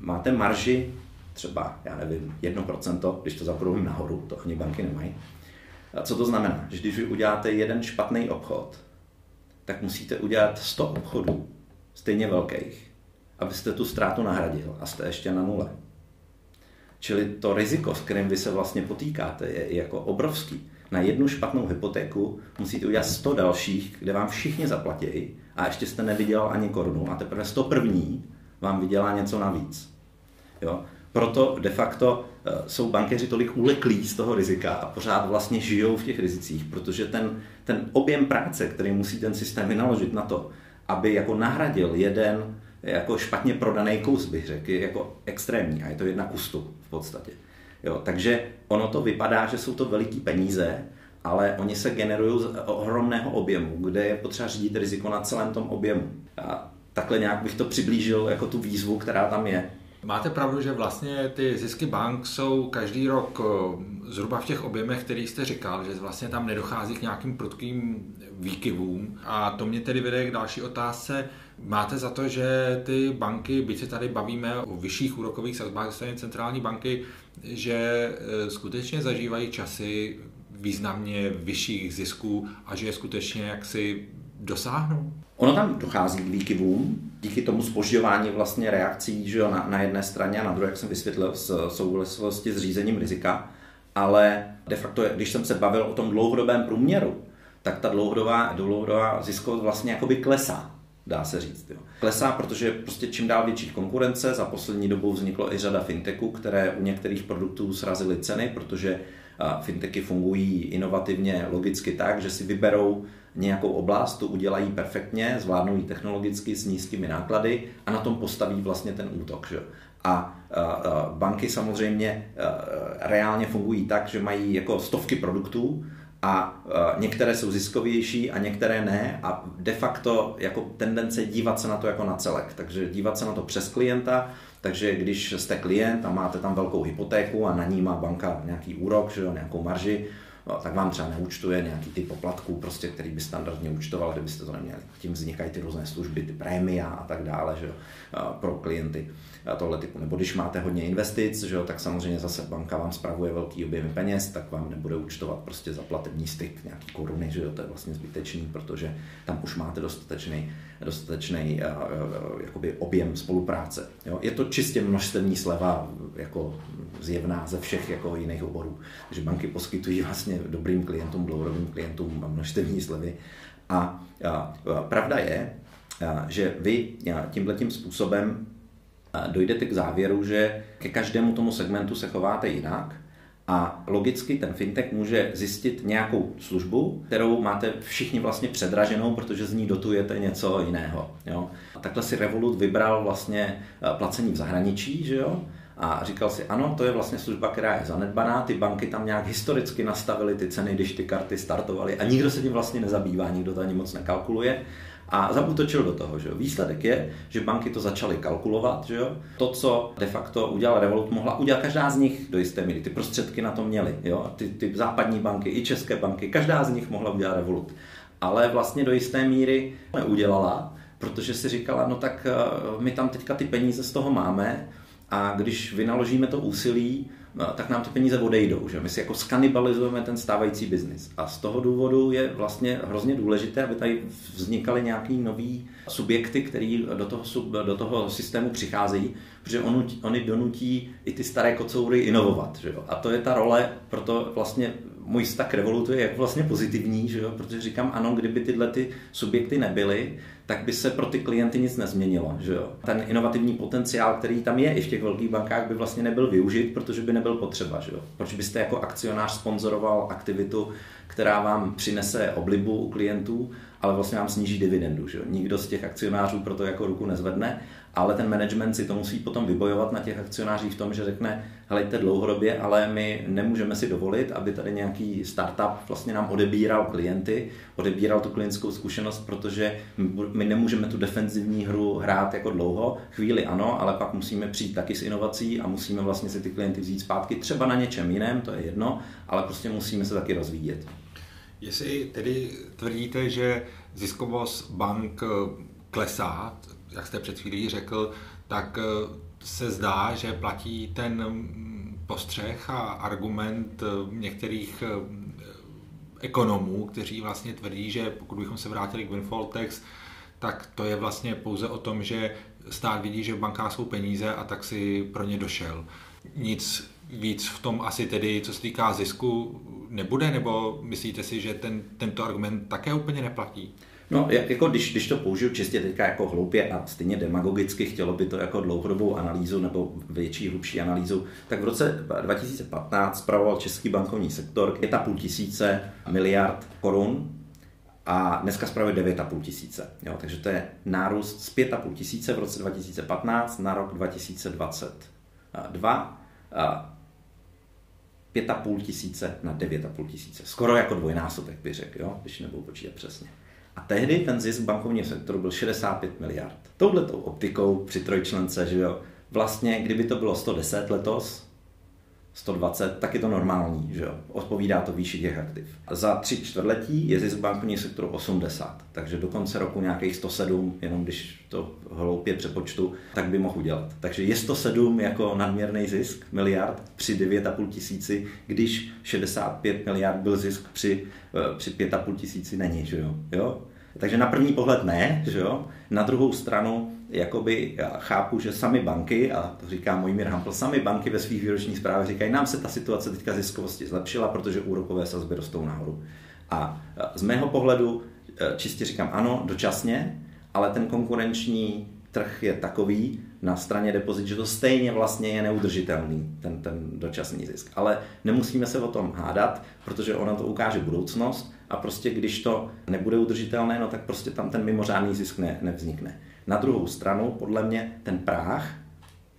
Máte marži třeba, já nevím, 1%, když to zaprojím nahoru, to ani banky nemají. A co to znamená? Že když vy uděláte jeden špatný obchod, tak musíte udělat 100 obchodů, stejně velkých, abyste tu ztrátu nahradil a jste ještě na nule. Čili to riziko, s kterým vy se vlastně potýkáte, je jako obrovský. Na jednu špatnou hypotéku musíte udělat 100 dalších, kde vám všichni zaplatí a ještě jste nevydělal ani korunu a teprve 100 první vám vydělá něco navíc. Jo? Proto de facto eh, jsou bankéři tolik uleklí z toho rizika a pořád vlastně žijou v těch rizicích, protože ten, ten objem práce, který musí ten systém vynaložit na to, aby jako nahradil jeden jako špatně prodaný kus, bych řekl, je jako extrémní a je to jedna kustu v podstatě. Jo, takže ono to vypadá, že jsou to veliký peníze, ale oni se generují z ohromného objemu, kde je potřeba řídit riziko na celém tom objemu. A takhle nějak bych to přiblížil jako tu výzvu, která tam je. Máte pravdu, že vlastně ty zisky bank jsou každý rok eh, zhruba v těch objemech, který jste říkal, že vlastně tam nedochází k nějakým prudkým výkyvům. A to mě tedy vede k další otázce. Máte za to, že ty banky, byť se tady bavíme o vyšších úrokových sazbách ze centrální banky, že eh, skutečně zažívají časy významně vyšších zisků a že je skutečně jaksi dosáhnou? Ono tam dochází k výkyvům, díky tomu spožďování vlastně reakcí že na, na jedné straně a na druhé, jak jsem vysvětlil, v souvislosti s řízením rizika, ale de facto, když jsem se bavil o tom dlouhodobém průměru, tak ta dlouhodobá, dlouhodobá ziskovost vlastně jakoby klesá, dá se říct. Jo. Klesá, protože prostě čím dál větší konkurence, za poslední dobou vzniklo i řada fintechů, které u některých produktů srazily ceny, protože fintechy fungují inovativně, logicky tak, že si vyberou nějakou oblast, tu udělají perfektně, zvládnou ji technologicky s nízkými náklady a na tom postaví vlastně ten útok. Že? A banky samozřejmě reálně fungují tak, že mají jako stovky produktů a některé jsou ziskovější a některé ne a de facto jako tendence dívat se na to jako na celek. Takže dívat se na to přes klienta, takže když jste klient a máte tam velkou hypotéku a na ní má banka nějaký úrok, že jo, nějakou marži, no, tak vám třeba neúčtuje nějaký ty poplatků, prostě, který by standardně účtoval, kdybyste to neměli. Tím vznikají ty různé služby, ty prémia a tak dále že jo, pro klienty tohle typu. Nebo když máte hodně investic, že jo, tak samozřejmě zase banka vám spravuje velký objemy peněz, tak vám nebude účtovat prostě za platební styk nějaký koruny, že jo, to je vlastně zbytečný, protože tam už máte dostatečný, dostatečný uh, jakoby objem spolupráce. Jo. Je to čistě množstevní sleva jako zjevná ze všech jako jiných oborů. Takže banky poskytují vlastně dobrým klientům, dlouhodobým klientům množstevní slevy. A, a, a pravda je, a, že vy tímhletím způsobem dojdete k závěru, že ke každému tomu segmentu se chováte jinak a logicky ten fintech může zjistit nějakou službu, kterou máte všichni vlastně předraženou, protože z ní dotujete něco jiného. Jo? A takhle si Revolut vybral vlastně placení v zahraničí, že jo? a říkal si, ano, to je vlastně služba, která je zanedbaná, ty banky tam nějak historicky nastavily ty ceny, když ty karty startovaly a nikdo se tím vlastně nezabývá, nikdo to ani moc nekalkuluje a zaútočil do toho. Že Výsledek je, že banky to začaly kalkulovat. Že jo? To, co de facto udělal Revolut, mohla udělat každá z nich do jisté míry. Ty prostředky na to měly. Jo? Ty, ty západní banky i české banky, každá z nich mohla udělat Revolut. Ale vlastně do jisté míry neudělala, protože si říkala, no tak eh, my tam teďka ty peníze z toho máme a když vynaložíme to úsilí, tak nám ty peníze odejdou. Že? My si jako skanibalizujeme ten stávající biznis. A z toho důvodu je vlastně hrozně důležité, aby tady vznikaly nějaký nový subjekty, který do toho, do toho systému přicházejí, protože on, oni donutí i ty staré kocoury inovovat. Že? A to je ta role, proto vlastně můj vztah Revolutu je vlastně pozitivní, že jo? protože říkám, ano, kdyby tyhle ty subjekty nebyly, tak by se pro ty klienty nic nezměnilo. Že jo? Ten inovativní potenciál, který tam je i v těch velkých bankách, by vlastně nebyl využit, protože by nebyl potřeba. Že jo? Proč byste jako akcionář sponzoroval aktivitu, která vám přinese oblibu u klientů, ale vlastně vám sníží dividendu. Že jo? Nikdo z těch akcionářů proto jako ruku nezvedne ale ten management si to musí potom vybojovat na těch akcionářích v tom, že řekne, helejte dlouhodobě, ale my nemůžeme si dovolit, aby tady nějaký startup vlastně nám odebíral klienty, odebíral tu klientskou zkušenost, protože my nemůžeme tu defenzivní hru hrát jako dlouho. Chvíli ano, ale pak musíme přijít taky s inovací a musíme vlastně si ty klienty vzít zpátky třeba na něčem jiném, to je jedno, ale prostě musíme se taky rozvíjet. Jestli tedy tvrdíte, že ziskovost bank klesá, jak jste před chvílí řekl, tak eh, se zdá, že platí ten mm, postřeh a argument eh, některých eh, ekonomů, kteří vlastně tvrdí, že pokud bychom se vrátili k windfall tax, tak to je vlastně pouze o tom, že stát vidí, že v bankách jsou peníze a tak si pro ně došel. Nic víc v tom asi tedy, co se týká zisku, nebude, nebo myslíte si, že ten, tento argument také úplně neplatí? No, jako když, když to použiju čistě teďka jako hloupě a stejně demagogicky, chtělo by to jako dlouhodobou analýzu nebo větší, hlubší analýzu, tak v roce 2015 spravoval český bankovní sektor 5,5 tisíce miliard korun a dneska spravuje 9,5 tisíce. Jo, takže to je nárůst z 5,5 tisíce v roce 2015 na rok 2022. 5,5 tisíce na 9,5 tisíce. Skoro jako dvojnásobek bych řekl, jo? když nebudu počítat přesně. A tehdy ten zisk bankovního sektoru byl 65 miliard. Touhletou optikou při trojčlence, že jo, vlastně kdyby to bylo 110 letos, 120, tak je to normální, že jo? Odpovídá to výši těch aktiv. Za tři čtvrtletí je zisk bankovního sektoru 80, takže do konce roku nějakých 107, jenom když to hloupě přepočtu, tak by mohl udělat. Takže je 107 jako nadměrný zisk miliard při 9,5 tisíci, když 65 miliard byl zisk při, eh, při 5,5 tisíci není, že jo? jo? Takže na první pohled ne, že jo? Na druhou stranu jakoby já chápu, že sami banky, a to říká Mojmír Hampl, sami banky ve svých výročních zprávách říkají, nám se ta situace teďka ziskovosti zlepšila, protože úrokové sazby rostou nahoru. A z mého pohledu e, čistě říkám ano, dočasně, ale ten konkurenční trh je takový na straně depozit, že to stejně vlastně je neudržitelný, ten, ten dočasný zisk. Ale nemusíme se o tom hádat, protože ona to ukáže budoucnost a prostě když to nebude udržitelné, no tak prostě tam ten mimořádný zisk ne, nevznikne. Na druhou stranu, podle mě, ten práh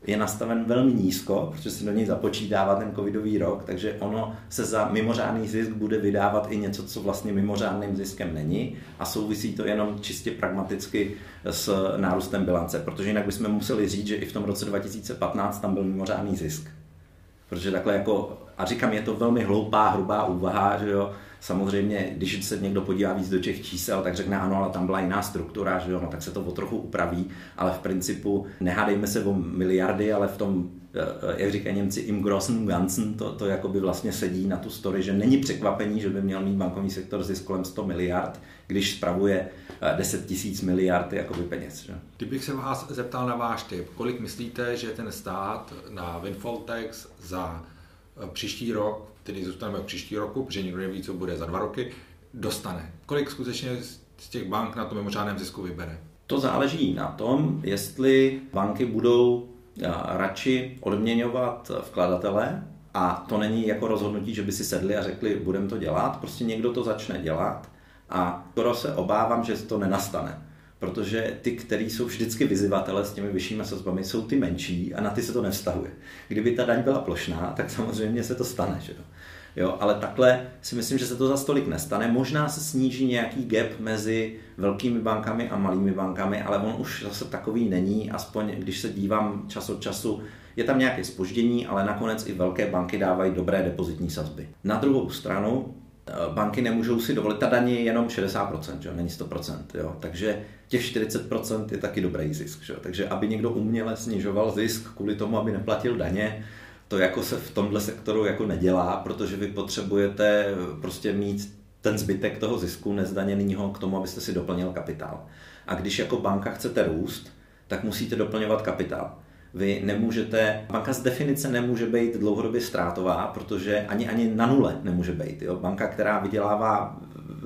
je nastaven velmi nízko, protože se do něj započítává ten covidový rok, takže ono se za mimořádný zisk bude vydávat i něco, co vlastně mimořádným ziskem není a souvisí to jenom čistě pragmaticky s nárůstem bilance, protože jinak bychom museli říct, že i v tom roce 2015 tam byl mimořádný zisk. Protože takhle jako, a říkám, je to velmi hloupá, hrubá úvaha, že jo, Samozřejmě, když se někdo podívá víc do těch čísel, tak řekne ano, ale tam byla jiná struktura, že jo, no, tak se to o trochu upraví, ale v principu nehádejme se o miliardy, ale v tom, eh, jak říkají Němci, im grossen Ganzen, to, to jakoby vlastně sedí na tu story, že není překvapení, že by měl mít bankovní sektor zisk kolem 100 miliard, když spravuje 10 eh, tisíc miliard jakoby peněz. Že? Kdybych se vás zeptal na váš tip, kolik myslíte, že ten stát na windfall tax za příští rok tedy zůstaneme příští roku, protože nikdo neví, co bude za dva roky, dostane. Kolik skutečně z těch bank na tom mimořádném zisku vybere? To záleží na tom, jestli banky budou eh, radši odměňovat vkladatele a to není jako rozhodnutí, že by si sedli a řekli, budeme to dělat, prostě někdo to začne dělat a skoro se obávám, že to nenastane. Protože ty, který jsou vždycky vyzývatele s těmi vyššími sazbami, jsou ty menší a na ty se to nevztahuje. Kdyby ta daň byla plošná, tak samozřejmě se to stane. Že jo? Jo, ale takhle si myslím, že se to za stolik nestane. Možná se sníží nějaký gap mezi velkými bankami a malými bankami, ale on už zase takový není, aspoň když se dívám čas od času, je tam nějaké spoždění, ale nakonec i velké banky dávají dobré depozitní sazby. Na druhou stranu, banky nemůžou si dovolit, ta daně je jenom 60%, že? není 100%, jo? takže těch 40% je taky dobrý zisk. Že? Takže aby někdo uměle snižoval zisk kvůli tomu, aby neplatil daně, to jako se v tomhle sektoru jako nedělá, protože vy potřebujete prostě mít ten zbytek toho zisku nezdaněného k tomu, abyste si doplnil kapitál. A když jako banka chcete růst, tak musíte doplňovat kapitál. Vy nemůžete, banka z definice nemůže být dlouhodobě ztrátová, protože ani, ani na nule nemůže být. Jo? Banka, která vydělává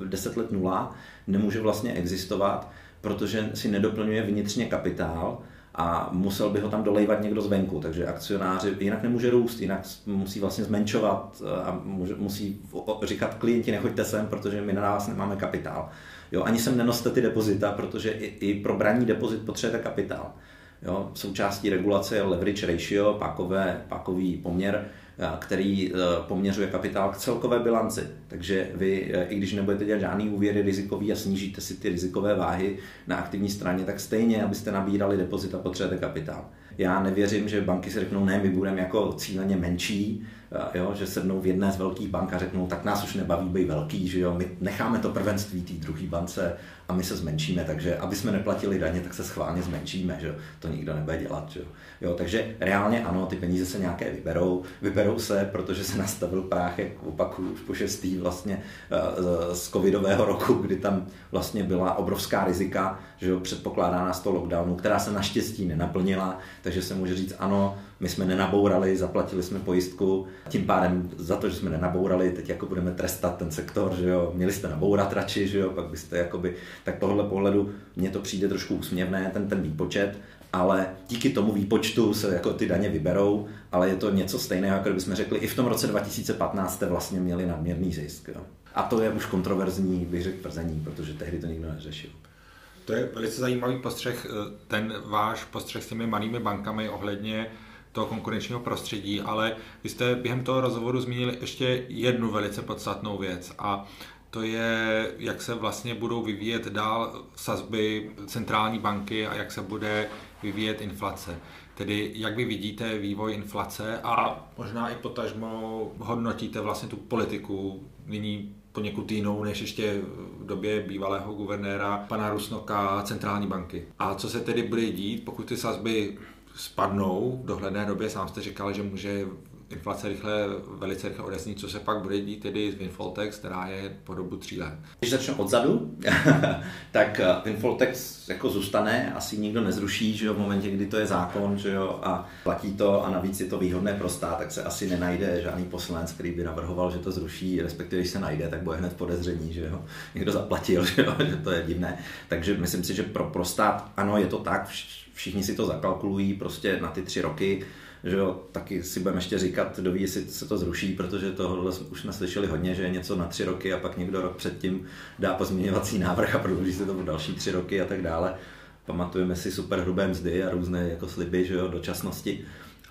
10 let nula, nemůže vlastně existovat, protože si nedoplňuje vnitřně kapitál a musel by ho tam dolejvat někdo zvenku, takže akcionáři jinak nemůže růst, jinak musí vlastně zmenšovat a musí říkat klienti nechoďte sem, protože my na vás nemáme kapitál. Jo, ani sem nenoste ty depozita, protože i, i pro braní depozit potřebujete kapitál. Jo, součástí regulace je leverage ratio, pákové, pákový poměr, eh, který eh, poměřuje kapitál k celkové bilanci. Takže vy, eh, i když nebudete dělat žádný úvěry rizikový a snížíte si ty rizikové váhy na aktivní straně, tak stejně, abyste nabírali depozita, potřebujete kapitál. Já nevěřím, že banky si řeknou, ne, my budeme jako cíleně menší, jo, že sednou v jedné z velkých bank a řeknou, tak nás už nebaví být velký, že jo, my necháme to prvenství té druhé bance a my se zmenšíme, takže aby jsme neplatili daně, tak se schválně zmenšíme, že to nikdo nebude dělat, že jo. takže reálně ano, ty peníze se nějaké vyberou, vyberou se, protože se nastavil práh, jak opakuju už po šestý vlastně eh, z covidového roku, kdy tam vlastně byla obrovská rizika, že jo, předpokládána z toho lockdownu, která se naštěstí nenaplnila, takže se může říct ano, my jsme nenabourali, zaplatili jsme pojistku, tím pádem za to, že jsme nenabourali, teď jako budeme trestat ten sektor, že jo, měli jste nabourat radši, že jo, pak byste jakoby, tak tohle pohledu mně to přijde trošku úsměvné, ten, ten výpočet, ale díky tomu výpočtu se jako ty daně vyberou, ale je to něco stejného, jako kdybychom řekli, i v tom roce 2015 jste vlastně měli nadměrný zisk. Jo. A to je už kontroverzní, bych řekl, tvrzení, protože tehdy to nikdo neřešil. To je velice zajímavý postřeh, ten váš postřeh s těmi malými bankami ohledně toho konkurenčního prostředí, ale vy jste během toho rozhovoru zmínili ještě jednu velice podstatnou věc a to je, jak se vlastně budou vyvíjet dál sazby centrální banky a jak se bude vyvíjet inflace. Tedy jak vy vidíte vývoj inflace a možná i potažmo hodnotíte vlastně tu politiku nyní poněkud jinou než ještě v době bývalého guvernéra pana Rusnoka centrální banky. A co se tedy bude dít, pokud ty sazby spadnou v dohledné době. Sám jste říkal, že může inflace rychle, velice rychle odeznít, co se pak bude dít tedy z Winfoltex, která je po dobu tří let. Když začnu odzadu, tak eh, Winfoltex jako zůstane, asi nikdo nezruší, že jo, v momentě, kdy to je zákon, že jo, a platí to a navíc je to výhodné pro stát, tak se asi nenajde žádný poslanec, který by navrhoval, že to zruší, respektive když se najde, tak bude hned podezření, že jo, někdo zaplatil, že jo, že to je divné. Takže myslím si, že pro, pro stát, ano, je to tak, všichni si to zakalkulují prostě na ty tři roky, že jo, taky si budeme ještě říkat, kdo ví, jestli se to zruší, protože tohle už jsme slyšeli hodně, že je něco na tři roky a pak někdo rok předtím dá pozměňovací návrh a prodlouží se to další tři roky a tak dále. Pamatujeme si super hrubé mzdy a různé jako sliby, že jo, dočasnosti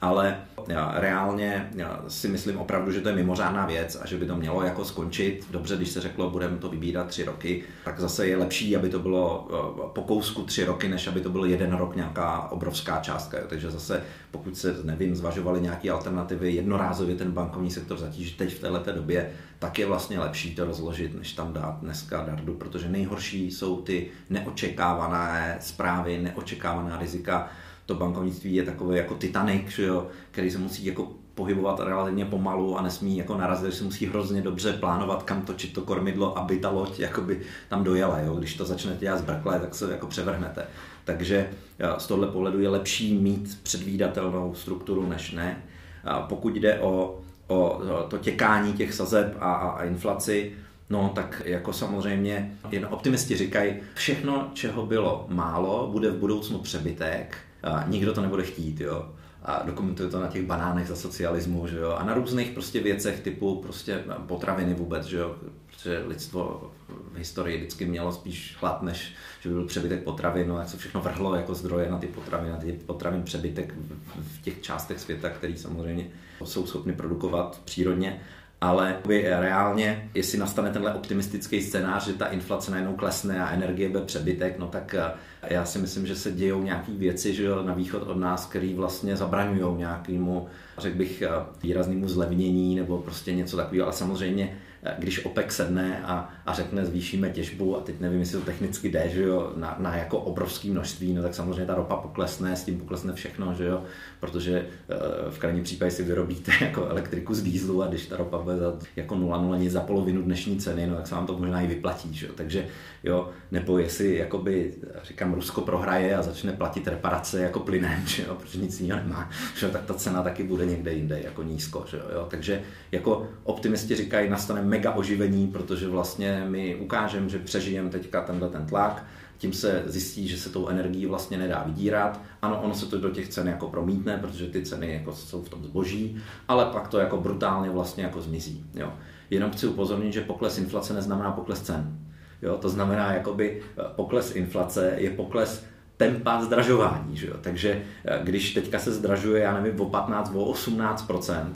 ale já reálně já si myslím opravdu, že to je mimořádná věc a že by to mělo jako skončit. Dobře, když se řeklo, budeme to vybírat tři roky, tak zase je lepší, aby to bylo eh, po kousku tři roky, než aby to byl jeden rok nějaká obrovská částka. Takže zase, pokud se, nevím, zvažovali nějaké alternativy, jednorázově ten bankovní sektor zatížit teď v této době, tak je vlastně lepší to rozložit, než tam dát dneska dardu, protože nejhorší jsou ty neočekávané zprávy, neočekávaná rizika, to bankovnictví je takové jako Titanic, že jo, který se musí jako pohybovat relativně pomalu a nesmí jako narazit, že se musí hrozně dobře plánovat, kam točit to kormidlo, aby ta loď jakoby tam dojela. Jo? Když to začnete dělat zbrkle, tak se jako převrhnete. Takže z tohle pohledu je lepší mít předvídatelnou strukturu než ne. A pokud jde o, o to těkání těch sazeb a, a, a inflaci, No, tak jako samozřejmě jen optimisti říkají, všechno, čeho bylo málo, bude v budoucnu přebytek a nikdo to nebude chtít, jo. A dokumentuje to na těch banánech za socialismu, že jo. A na různých prostě věcech typu prostě potraviny vůbec, že jo. Protože lidstvo v historii vždycky mělo spíš chlad, než že by byl přebytek potravin, no jak se všechno vrhlo jako zdroje na ty potraviny, na ty potravin přebytek v těch částech světa, který samozřejmě jsou schopny produkovat přírodně. Ale reálně, jestli nastane tenhle optimistický scénář, že ta inflace najednou klesne a energie bude přebytek, no tak eh, já si myslím, že se dějou nějaké věci že na východ od nás, které vlastně zabraňují nějakému, řekl bych, eh, výraznému zlevnění nebo prostě něco takového, ale samozřejmě když OPEC sedne a, a řekne zvýšíme těžbu a teď nevím, jestli to technicky jde, že jo, na, na jako obrovské množství, no tak samozřejmě ta ropa poklesne, s tím poklesne všechno, že jo, protože eh, v krajním případě si vyrobíte jako elektriku z dýzlu a když ta ropa bude za, jako 0,0 nic za polovinu dnešní ceny, no tak se vám to možná i vyplatí, že takže jo, nebo jestli jakoby, říkám, Rusko prohraje a začne platit reparace jako plynem, že jo, protože nic jiného nemá, že jo, tak ta cena taky bude někde jinde jako nízko, že jo, takže jako optimisti říkají, nastane mega oživení, protože vlastně my ukážeme, že přežijeme teďka tenhle ten tlak, tím se zjistí, že se tou energií vlastně nedá vydírat. Ano, ono se to do těch cen jako promítne, protože ty ceny jako jsou v tom zboží, ale pak to jako brutálně vlastně jako zmizí. Jo. Jenom chci upozornit, že pokles inflace neznamená pokles cen. Jo, to znamená, jakoby eh, pokles inflace je pokles tempa zdražování. Že jo? Takže eh, když teďka se zdražuje, já nevím, o 15, o 18%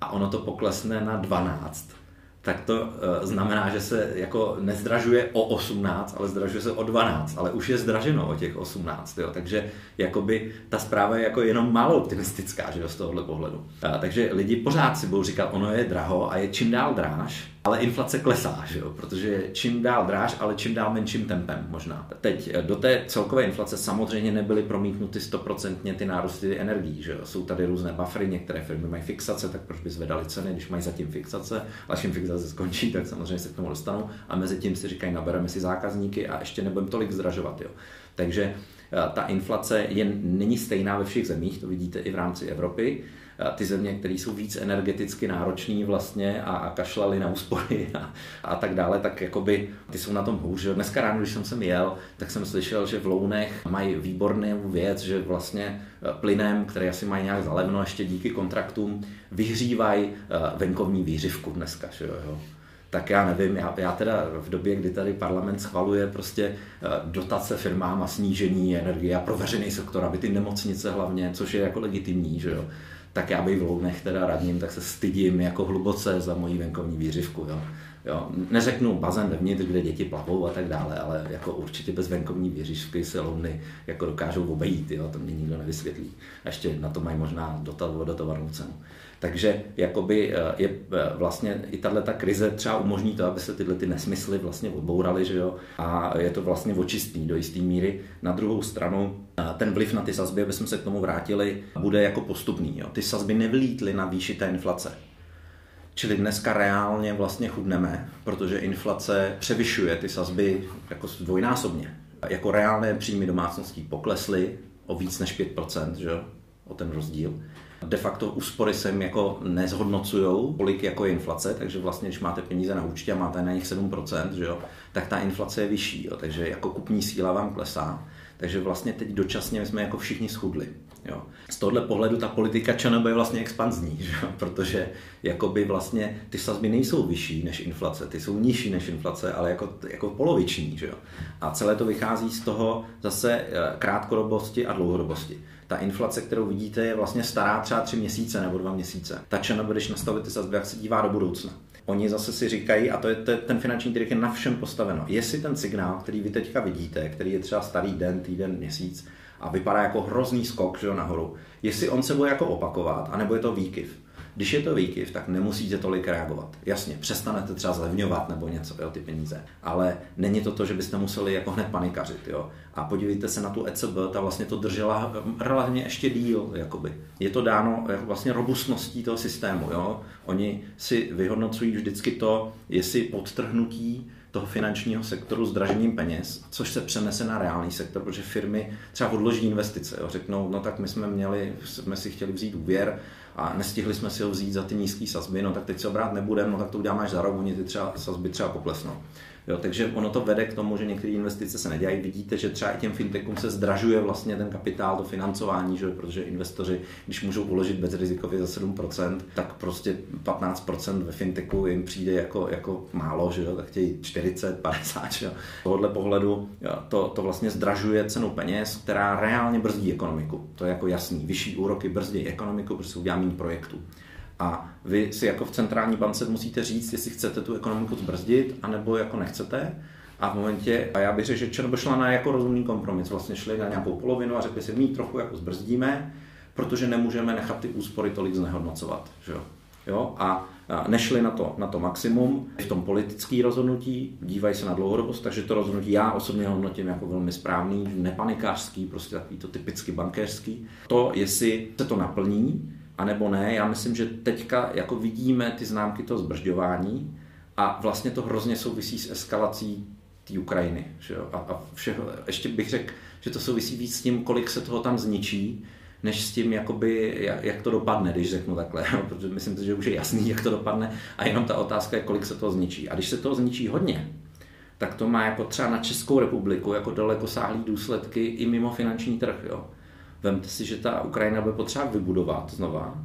a ono to poklesne na 12, tak to uh, znamená, že se jako nezdražuje o 18, ale zdražuje se o 12, ale už je zdraženo o těch 18, jo? takže jakoby ta zpráva je jako jenom málo optimistická, že jo, z tohohle pohledu. Uh, takže lidi pořád si budou říkat, ono je draho a je čím dál dráž, ale inflace klesá, že jo? protože čím dál dráž, ale čím dál menším tempem možná. Teď eh, do té celkové inflace samozřejmě nebyly promítnuty stoprocentně ty nárůsty energií. Že jo? Jsou tady různé buffery, některé firmy mají fixace, tak proč by zvedali ceny, když mají zatím fixace, ale čím fixace skončí, tak samozřejmě se k tomu dostanou a mezi tím si říkají, nabereme si zákazníky a ještě nebudeme tolik zdražovat. Jo? Takže eh, ta inflace je, není stejná ve všech zemích, to vidíte i v rámci Evropy ty země, které jsou víc energeticky náročné vlastně a, a kašlali na úspory a, a tak dále, tak jakoby ty jsou na tom hůř. Dneska ráno, když jsem sem jel, tak jsem slyšel, že v Lounech mají výbornou věc, že vlastně e, plynem, který asi mají nějak zalevno ještě díky kontraktům, vyhřívají e, venkovní výřivku dneska. Že jo? tak já nevím, já, já teda v době, kdy tady parlament schvaluje prostě e, dotace firmám a snížení energie a pro veřejný sektor, aby ty nemocnice hlavně, což je jako legitimní, že jo, tak já bych v Lounech teda radním, tak se stydím jako hluboce za moji venkovní výřivku. Jo. Jo, neřeknu bazén vevnitř, kde děti plavou a tak dále, ale jako určitě bez venkovní věříšky se louny jako dokážou obejít, jo, to mě nikdo nevysvětlí. A ještě na to mají možná dotovanou cenu. Takže jakoby eh, je eh, vlastně i tahle ta krize třeba umožní to, aby se tyhle ty nesmysly vlastně odbouraly, že jo, a je to vlastně očistný do jisté míry. Na druhou stranu eh, ten vliv na ty sazby, aby jsme se k tomu vrátili, bude jako postupný. Jo. Ty sazby nevylítly na výši té inflace. Čili dneska reálně vlastně chudneme, protože inflace převyšuje ty sazby jako dvojnásobně. Jako reálné příjmy domácností poklesly o víc než 5%, že? o ten rozdíl. De facto úspory se jim jako nezhodnocujou, kolik jako je inflace, takže vlastně, když máte peníze na účtě a máte na nich 7%, že jo, tak ta inflace je vyšší, jo, takže jako kupní síla vám klesá. Takže vlastně teď dočasně my jsme jako všichni schudli. Jo. Z tohle pohledu ta politika ČNB je vlastně expanzní, že? protože jakoby vlastně ty sazby nejsou vyšší než inflace, ty jsou nižší než inflace, ale jako, jako poloviční. Že? A celé to vychází z toho zase eh, krátkodobosti a dlouhodobosti. Ta inflace, kterou vidíte, je vlastně stará třeba tři měsíce nebo dva měsíce. Ta ČNB, když nastavit ty sazby, jak se dívá do budoucna. Oni zase si říkají, a to je ten finanční trh je na všem postaveno. Jestli ten signál, který vy teďka vidíte, který je třeba starý den, týden, měsíc, a vypadá jako hrozný skok že jo, nahoru. Jestli on se bude jako opakovat, anebo je to výkyv. Když je to výkyv, tak nemusíte tolik reagovat. Jasně, přestanete třeba zlevňovat nebo něco, jo, ty peníze. Ale není to to, že byste museli jako hned panikařit. Jo. A podívejte se na tu ECB, ta vlastně to držela relativně ještě díl. Jakoby. Je to dáno jako vlastně robustností toho systému. Jo. Oni si vyhodnocují vždycky to, jestli podtrhnutí toho finančního sektoru zdražením peněz, což se přenese na reálný sektor, protože firmy třeba odloží investice, jo, řeknou, no tak my jsme měli, jsme si chtěli vzít úvěr a nestihli jsme si ho vzít za ty nízké sazby, no tak teď se obrát nebudeme, no tak to uděláme až za rok, oni ty třeba sazby třeba poklesnou. Jo, takže ono to vede k tomu, že některé investice se nedělají. Vidíte, že třeba i těm fintechům se zdražuje vlastně ten kapitál, to financování, že? protože investoři, když můžou uložit bezrizikově za 7%, tak prostě 15% ve fintechu jim přijde jako, jako málo, že jo? tak chtějí 40, 50. Že jo? Z tohohle pohledu to, to vlastně zdražuje cenu peněz, která reálně brzdí ekonomiku. To je jako jasný. Vyšší úroky brzdí ekonomiku, protože se udělá méně projektů. A vy si jako v centrální bance musíte říct, jestli chcete tu ekonomiku zbrzdit, anebo jako nechcete. A v momentě, a já bych řekl, že ČNB šla na jako rozumný kompromis, vlastně šli na nějakou polovinu a řekli si, my trochu jako zbrzdíme, protože nemůžeme nechat ty úspory tolik znehodnocovat. Že jo? Jo? A nešli na to, na to maximum v tom politické rozhodnutí, dívají se na dlouhodobost, takže to rozhodnutí já osobně hodnotím jako velmi správný, nepanikářský, prostě takový to typicky bankéřský. To, jestli se to naplní, anebo ne, já myslím, že teďka jako vidíme ty známky toho zbržďování a vlastně to hrozně souvisí s eskalací té Ukrajiny. Že jo? A, a všeho, ještě bych řekl, že to souvisí víc s tím, kolik se toho tam zničí, než s tím, jakoby, jak, jak to dopadne, když řeknu takhle, protože myslím si, že už je jasný, jak to dopadne a jenom ta otázka je, kolik se toho zničí. A když se toho zničí hodně, tak to má jako třeba na Českou republiku jako dalekosáhlý důsledky i mimo finanční trh. Jo. Vemte si, že ta Ukrajina bude potřeba vybudovat znova,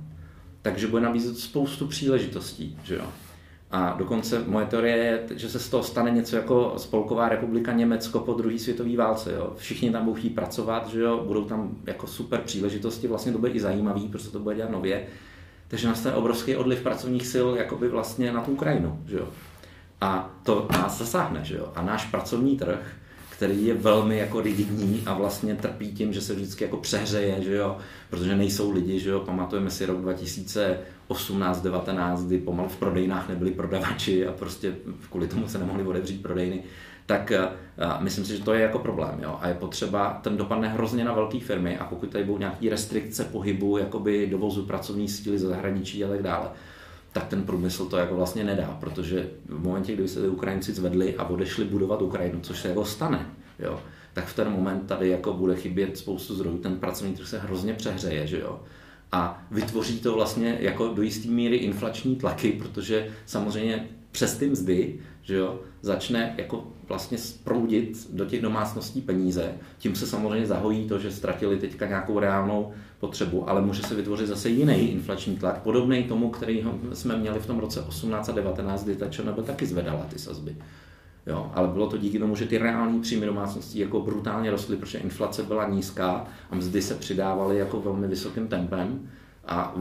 takže bude nabízet spoustu příležitostí. Že jo. A dokonce moje teorie je, že se z toho stane něco jako Spolková republika Německo po druhé světové válce. Jo. Všichni tam budou chtít pracovat, že jo, budou tam jako super příležitosti, vlastně to bude i zajímavý, protože to bude dělat nově. Takže nastane obrovský odliv pracovních sil jakoby vlastně na tu Ukrajinu. Že jo. A to nás zasáhne. Že jo. A náš pracovní trh který je velmi jako rigidní a vlastně trpí tím, že se vždycky jako přehřeje, že jo, protože nejsou lidi, že jo, pamatujeme si rok 2018, 19, kdy pomalu v prodejnách nebyli prodavači a prostě kvůli tomu se nemohli otevřít prodejny, tak uh, myslím si, že to je jako problém, jo, a je potřeba, ten dopadne hrozně na velké firmy a pokud tady budou nějaké restrikce pohybu, jakoby dovozu pracovní síly ze zahraničí a tak dále, tak ten průmysl to jako vlastně nedá, protože v momentě, kdy se ty Ukrajinci zvedli a odešli budovat Ukrajinu, což se jako stane, jo, tak v ten moment tady jako bude chybět spoustu zdrojů, ten pracovní trh se hrozně přehřeje, že jo. A vytvoří to vlastně jako do jisté míry inflační tlaky, protože samozřejmě přes ty mzdy, že jo, začne jako vlastně sproudit do těch domácností peníze. Tím se samozřejmě zahojí to, že ztratili teďka nějakou reálnou potřebu, ale může se vytvořit zase jiný inflační tlak, podobný tomu, který jsme měli v tom roce 18 a 19, kdy ta ČNB taky zvedala ty sazby. Jo, ale bylo to díky tomu, že ty reální příjmy domácností jako brutálně rostly, protože inflace byla nízká a mzdy se přidávaly jako velmi vysokým tempem. A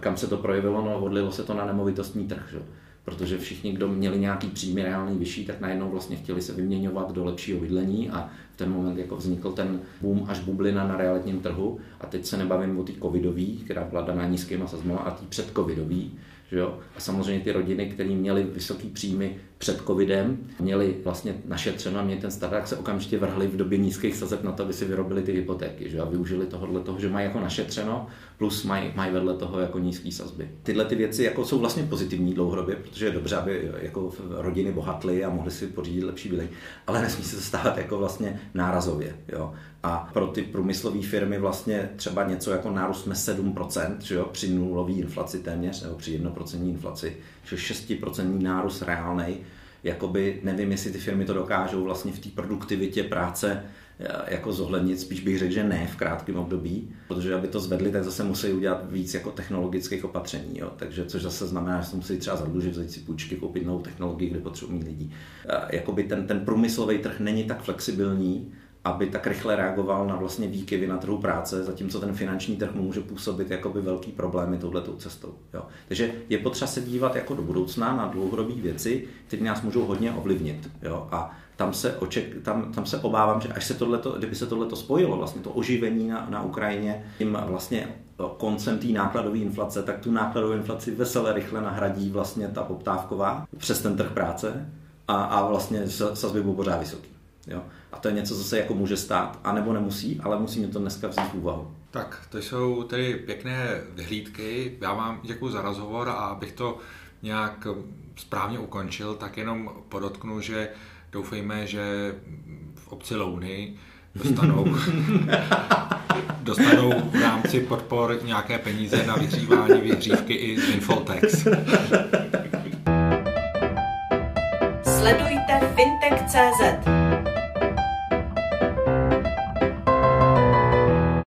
kam se to projevilo? No, odlilo se to na nemovitostní trh. Že? Protože všichni, kdo měli nějaký příjmy reálný vyšší, tak najednou vlastně chtěli se vyměňovat do lepšího bydlení a v ten moment jako vznikl ten boom až bublina na realitním trhu a teď se nebavím o té covidový, která byla daná nízkýma sazbama a té předcovidový, že jo? A samozřejmě ty rodiny, které měly vysoké příjmy před covidem, měli vlastně našetřeno a měli ten start, tak se okamžitě vrhli v době nízkých sazeb na to, aby si vyrobili ty hypotéky. Že? A využili tohohle toho, že mají jako našetřeno, plus mají, mají vedle toho jako nízké sazby. Tyhle ty věci jako jsou vlastně pozitivní dlouhodobě, protože je dobře, aby jako rodiny bohatly a mohly si pořídit lepší bydlení, ale nesmí se to stávat jako vlastně nárazově. Jo? A pro ty průmyslové firmy vlastně třeba něco jako nárůst jsme 7%, že jo, při nulové inflaci téměř, nebo při 1% inflaci, že 6% nárůst reálnej, jakoby nevím, jestli ty firmy to dokážou vlastně v té produktivitě práce eh, jako zohlednit, spíš bych řekl, že ne v krátkém období, protože aby to zvedli, tak zase musí udělat víc jako technologických opatření, jo. takže což zase znamená, že se musí třeba zadlužit, vzít si půjčky, koupit novou technologii, kde potřebují lidí. Eh, jakoby ten, ten průmyslový trh není tak flexibilní, aby tak rychle reagoval na vlastně výkyvy na trhu práce, zatímco ten finanční trh mu může působit jakoby velký problémy touhletou cestou. Jo. Takže je potřeba se dívat jako do budoucna na dlouhodobé věci, které nás můžou hodně ovlivnit. Jo. A tam se, oček, tam, tam se obávám, že až se tohleto, kdyby se tohleto spojilo, vlastně to oživení na, na Ukrajině, tím vlastně koncem té nákladové inflace, tak tu nákladovou inflaci veselé rychle nahradí vlastně ta poptávková přes ten trh práce a, a vlastně sazby budou pořád vysoký. Jo? A to je něco, co se jako může stát, anebo nemusí, ale musíme to dneska vzít v úvahu. Tak, to jsou tedy pěkné vyhlídky. Já vám děkuji za rozhovor a abych to nějak správně ukončil, tak jenom podotknu, že doufejme, že v obci Louny dostanou, dostanou v rámci podpor nějaké peníze na vyhřívání vyhřívky i z Infoltex. Sledujte fintech.cz